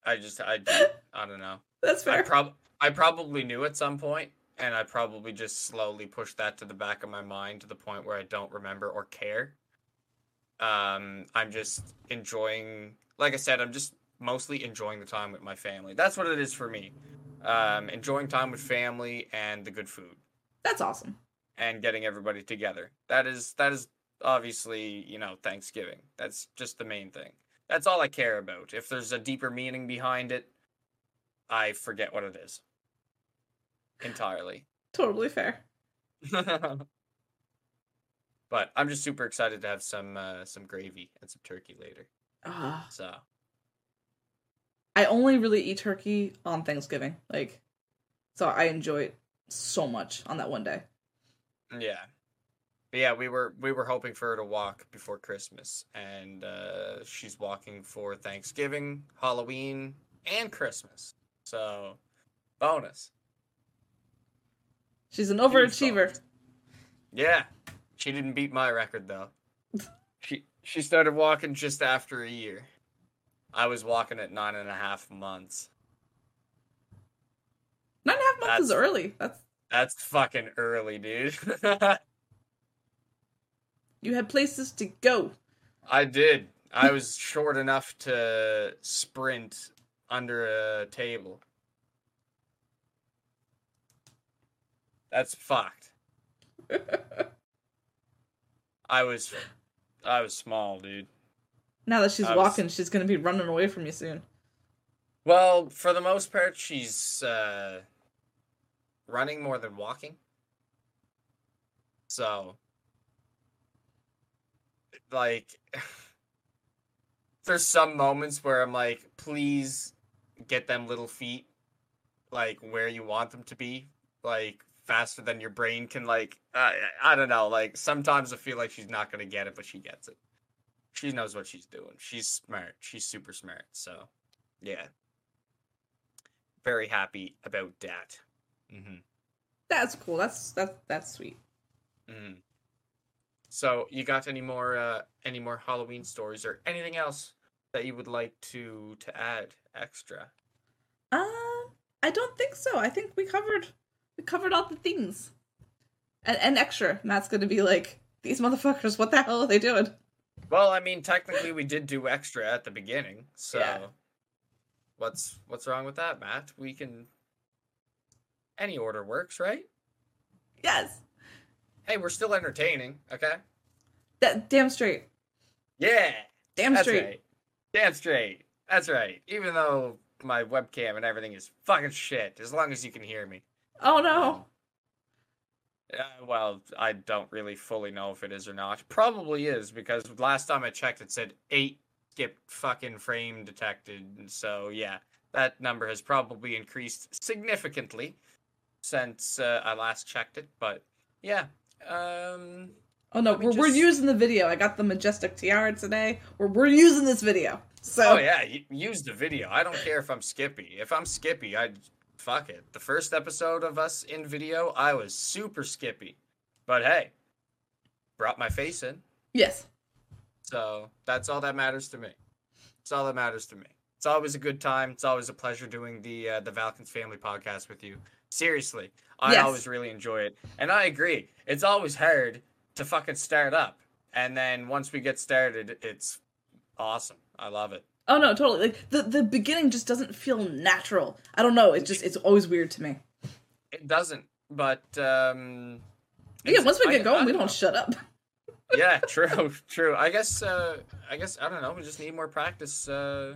[SPEAKER 2] I just, I, just- I don't know.
[SPEAKER 1] that's
[SPEAKER 2] I
[SPEAKER 1] fair.
[SPEAKER 2] prob, I probably knew at some point, and I probably just slowly pushed that to the back of my mind to the point where I don't remember or care. Um, I'm just enjoying, like I said, I'm just mostly enjoying the time with my family. That's what it is for me. Um, enjoying time with family and the good food
[SPEAKER 1] that's awesome.
[SPEAKER 2] and getting everybody together. That is that is obviously, you know, Thanksgiving. That's just the main thing. That's all I care about. If there's a deeper meaning behind it, I forget what it is. Entirely.
[SPEAKER 1] Totally fair.
[SPEAKER 2] but I'm just super excited to have some uh, some gravy and some turkey later.
[SPEAKER 1] Ah,
[SPEAKER 2] So
[SPEAKER 1] I only really eat turkey on Thanksgiving, like, so I enjoy it so much on that one day.
[SPEAKER 2] yeah. But yeah, we were we were hoping for her to walk before Christmas, and uh, she's walking for Thanksgiving, Halloween, and Christmas. So, bonus.
[SPEAKER 1] She's an overachiever.
[SPEAKER 2] Yeah, she didn't beat my record though. she she started walking just after a year. I was walking at nine and a half months.
[SPEAKER 1] Nine and a half months is early. That's
[SPEAKER 2] That's fucking early, dude.
[SPEAKER 1] you had places to go.
[SPEAKER 2] I did. I was short enough to sprint under a table. That's fucked. I was I was small, dude.
[SPEAKER 1] Now that she's
[SPEAKER 2] I was-
[SPEAKER 1] walking, she's gonna be running away from you soon.
[SPEAKER 2] Well, for the most part she's uh running more than walking. So like there's some moments where I'm like, please get them little feet like where you want them to be, like faster than your brain can like I I don't know, like sometimes I feel like she's not going to get it but she gets it. She knows what she's doing. She's smart. She's super smart. So, yeah. Very happy about that. Mm-hmm.
[SPEAKER 1] That's cool. That's that's that's sweet.
[SPEAKER 2] Mhm. So, you got any more uh any more Halloween stories or anything else that you would like to to add extra?
[SPEAKER 1] Um, I don't think so. I think we covered we covered all the things. And and extra, Matt's gonna be like, these motherfuckers, what the hell are they doing?
[SPEAKER 2] Well, I mean, technically, we did do extra at the beginning, so
[SPEAKER 1] Yeah.
[SPEAKER 2] what's what's wrong with that, Matt? We can any order works, right?
[SPEAKER 1] Yes.
[SPEAKER 2] Hey, we're still entertaining, okay?
[SPEAKER 1] That damn straight.
[SPEAKER 2] Yeah,
[SPEAKER 1] Damn
[SPEAKER 2] that's
[SPEAKER 1] straight.
[SPEAKER 2] right. Damn straight. That's right. Even though my webcam and everything is fucking shit, as long as you can hear me.
[SPEAKER 1] Oh no.
[SPEAKER 2] Uh, well, I don't really fully know if it is or not. Probably is because last time I checked, it said eight skipped fucking frame detected. And So yeah, that number has probably increased significantly since uh, I last checked it. But yeah, um,
[SPEAKER 1] Oh no, we're, we're using the video. I got the majestic tiara today. We're we're using this video. So
[SPEAKER 2] oh yeah, use the video. I don't care if I'm Skippy. If I'm Skippy, I fuck it. The first episode of us in video, I was super Skippy, but hey, brought my face in.
[SPEAKER 1] yes.
[SPEAKER 2] So that's all that matters to me. It's all that matters to me. It's always a good time. It's always a pleasure doing the uh, the Valkence Family podcast with you. Seriously, I
[SPEAKER 1] Yes.
[SPEAKER 2] always really enjoy it, and I agree. It's always hard to fucking start up, and then once we get started, it's awesome. I love it.
[SPEAKER 1] Oh no, totally. Like the the beginning just doesn't feel natural. I don't know. It just it's always weird to me.
[SPEAKER 2] It doesn't, but um,
[SPEAKER 1] Yeah,
[SPEAKER 2] it's-
[SPEAKER 1] once we
[SPEAKER 2] I-
[SPEAKER 1] get going,
[SPEAKER 2] I
[SPEAKER 1] we don't shut up.
[SPEAKER 2] yeah, true, true. I guess, uh, I guess I don't know. We just need more practice. Uh,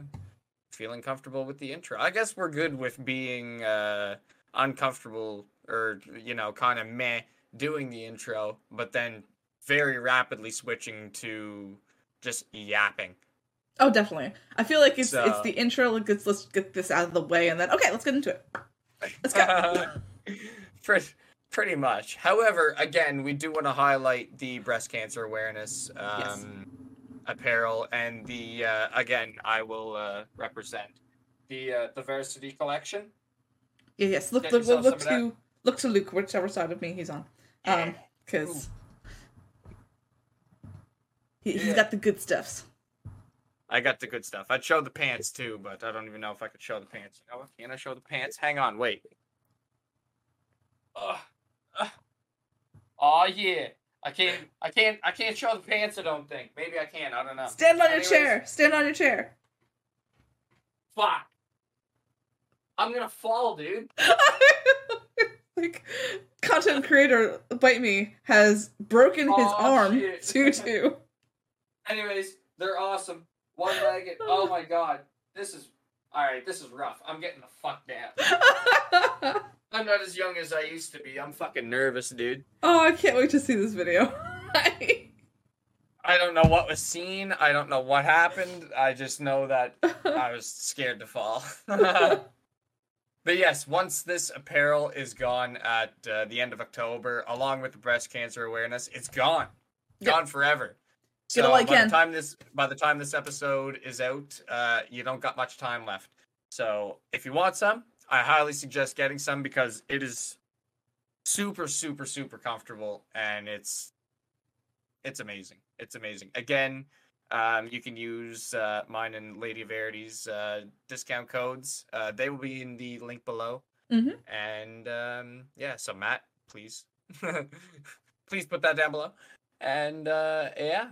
[SPEAKER 2] feeling comfortable with the intro. I guess we're good with being uh, uncomfortable or you know, kind of meh doing the intro, but then very rapidly switching to just yapping.
[SPEAKER 1] Oh, definitely. I feel like it's
[SPEAKER 2] So-
[SPEAKER 1] it's the intro. Like let's let's get this out of the way, and then okay, let's get into it. Let's go.
[SPEAKER 2] pretty, pretty much. However, again, we do want to highlight the breast cancer awareness um,
[SPEAKER 1] Yes.
[SPEAKER 2] apparel and the uh, again, I will uh, represent the uh, the Varsity collection.
[SPEAKER 1] Yeah, yes. Look
[SPEAKER 2] Get
[SPEAKER 1] look look, look to look to Luke, whichever side of me he's on. Um, because he, he's
[SPEAKER 2] Yeah.
[SPEAKER 1] got the good stuffs.
[SPEAKER 2] I got the good stuff. I'd show the pants too, but I don't even know if I could show the pants. What? Can I show the pants? Hang on, wait. Ugh. Ugh. Oh yeah. I can't I can't I can't show the pants I don't think. Maybe I can, I don't know.
[SPEAKER 1] Stand on your chair. Stand on your chair.
[SPEAKER 2] Fuck. I'm gonna fall, dude.
[SPEAKER 1] like content creator bite me has broken his
[SPEAKER 2] Aw,
[SPEAKER 1] arm due to
[SPEAKER 2] Anyways, they're awesome. One legged. Oh my god. This is alright, this is rough. I'm getting the fuck down. I'm not as young as I used to be. I'm fucking nervous, dude.
[SPEAKER 1] oh i can't wait to see this video
[SPEAKER 2] I don't know what was seen. I don't know what happened. I just know that I was scared to fall. But yes, once this apparel is gone at uh, the end of October, along with the breast cancer awareness, it's gone,
[SPEAKER 1] Yep.
[SPEAKER 2] gone forever.
[SPEAKER 1] Get
[SPEAKER 2] So
[SPEAKER 1] all
[SPEAKER 2] by
[SPEAKER 1] can.
[SPEAKER 2] the time this by the time this episode is out, uh, you don't got much time left. So if you want some, I highly suggest getting some because it is super, super, super comfortable and it's it's amazing. It's amazing. Again, um, you can use uh, mine and LadyEverity's uh, discount codes. Uh, they will be in the link below.
[SPEAKER 1] Mhm.
[SPEAKER 2] And um, yeah, so Matt, please, please put that down below. And uh, yeah,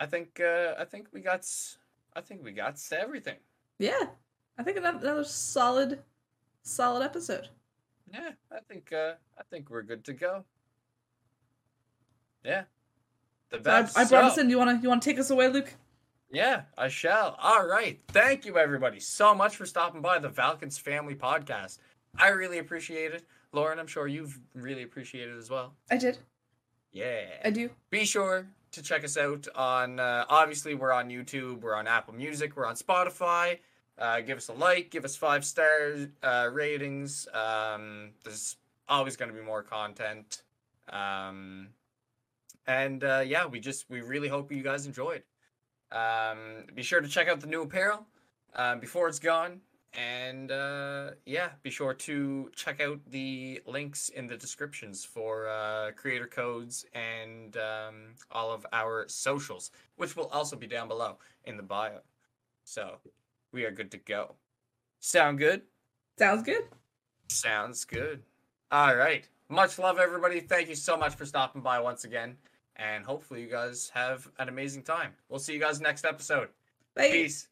[SPEAKER 2] I think uh, I think we got I think we got everything.
[SPEAKER 1] yeah i think another, another solid solid episode
[SPEAKER 2] Yeah, I think uh, I think we're good to go. Yeah, the
[SPEAKER 1] so I,
[SPEAKER 2] best.
[SPEAKER 1] I brought
[SPEAKER 2] So-
[SPEAKER 1] us in you want to you want to take us away luke
[SPEAKER 2] Yeah, I shall. All right. Thank you, everybody, so much for stopping by the Valkence Family Podcast. I really appreciate it. Lauren, I'm sure you've really appreciated it as well.
[SPEAKER 1] i did
[SPEAKER 2] Yeah.
[SPEAKER 1] i do
[SPEAKER 2] Be sure to check us out on, uh, obviously, we're on YouTube, we're on Apple Music, we're on Spotify. Uh, give us a like, give us five star uh, ratings. Um, there's always going to be more content. Um, and uh, yeah, we just, we really hope you guys enjoyed. Um, be sure to check out the new apparel um, before it's gone. And uh, yeah, be sure to check out the links in the descriptions for uh, creator codes and um, all of our socials, which will also be down below in the bio. So we are good to go. Sound good?
[SPEAKER 1] sounds good
[SPEAKER 2] Sounds good. All right. Much love, everybody. Thank you so much for stopping by once again. And hopefully, you guys have an amazing time. We'll see you guys next episode.
[SPEAKER 1] Bye.
[SPEAKER 2] Peace.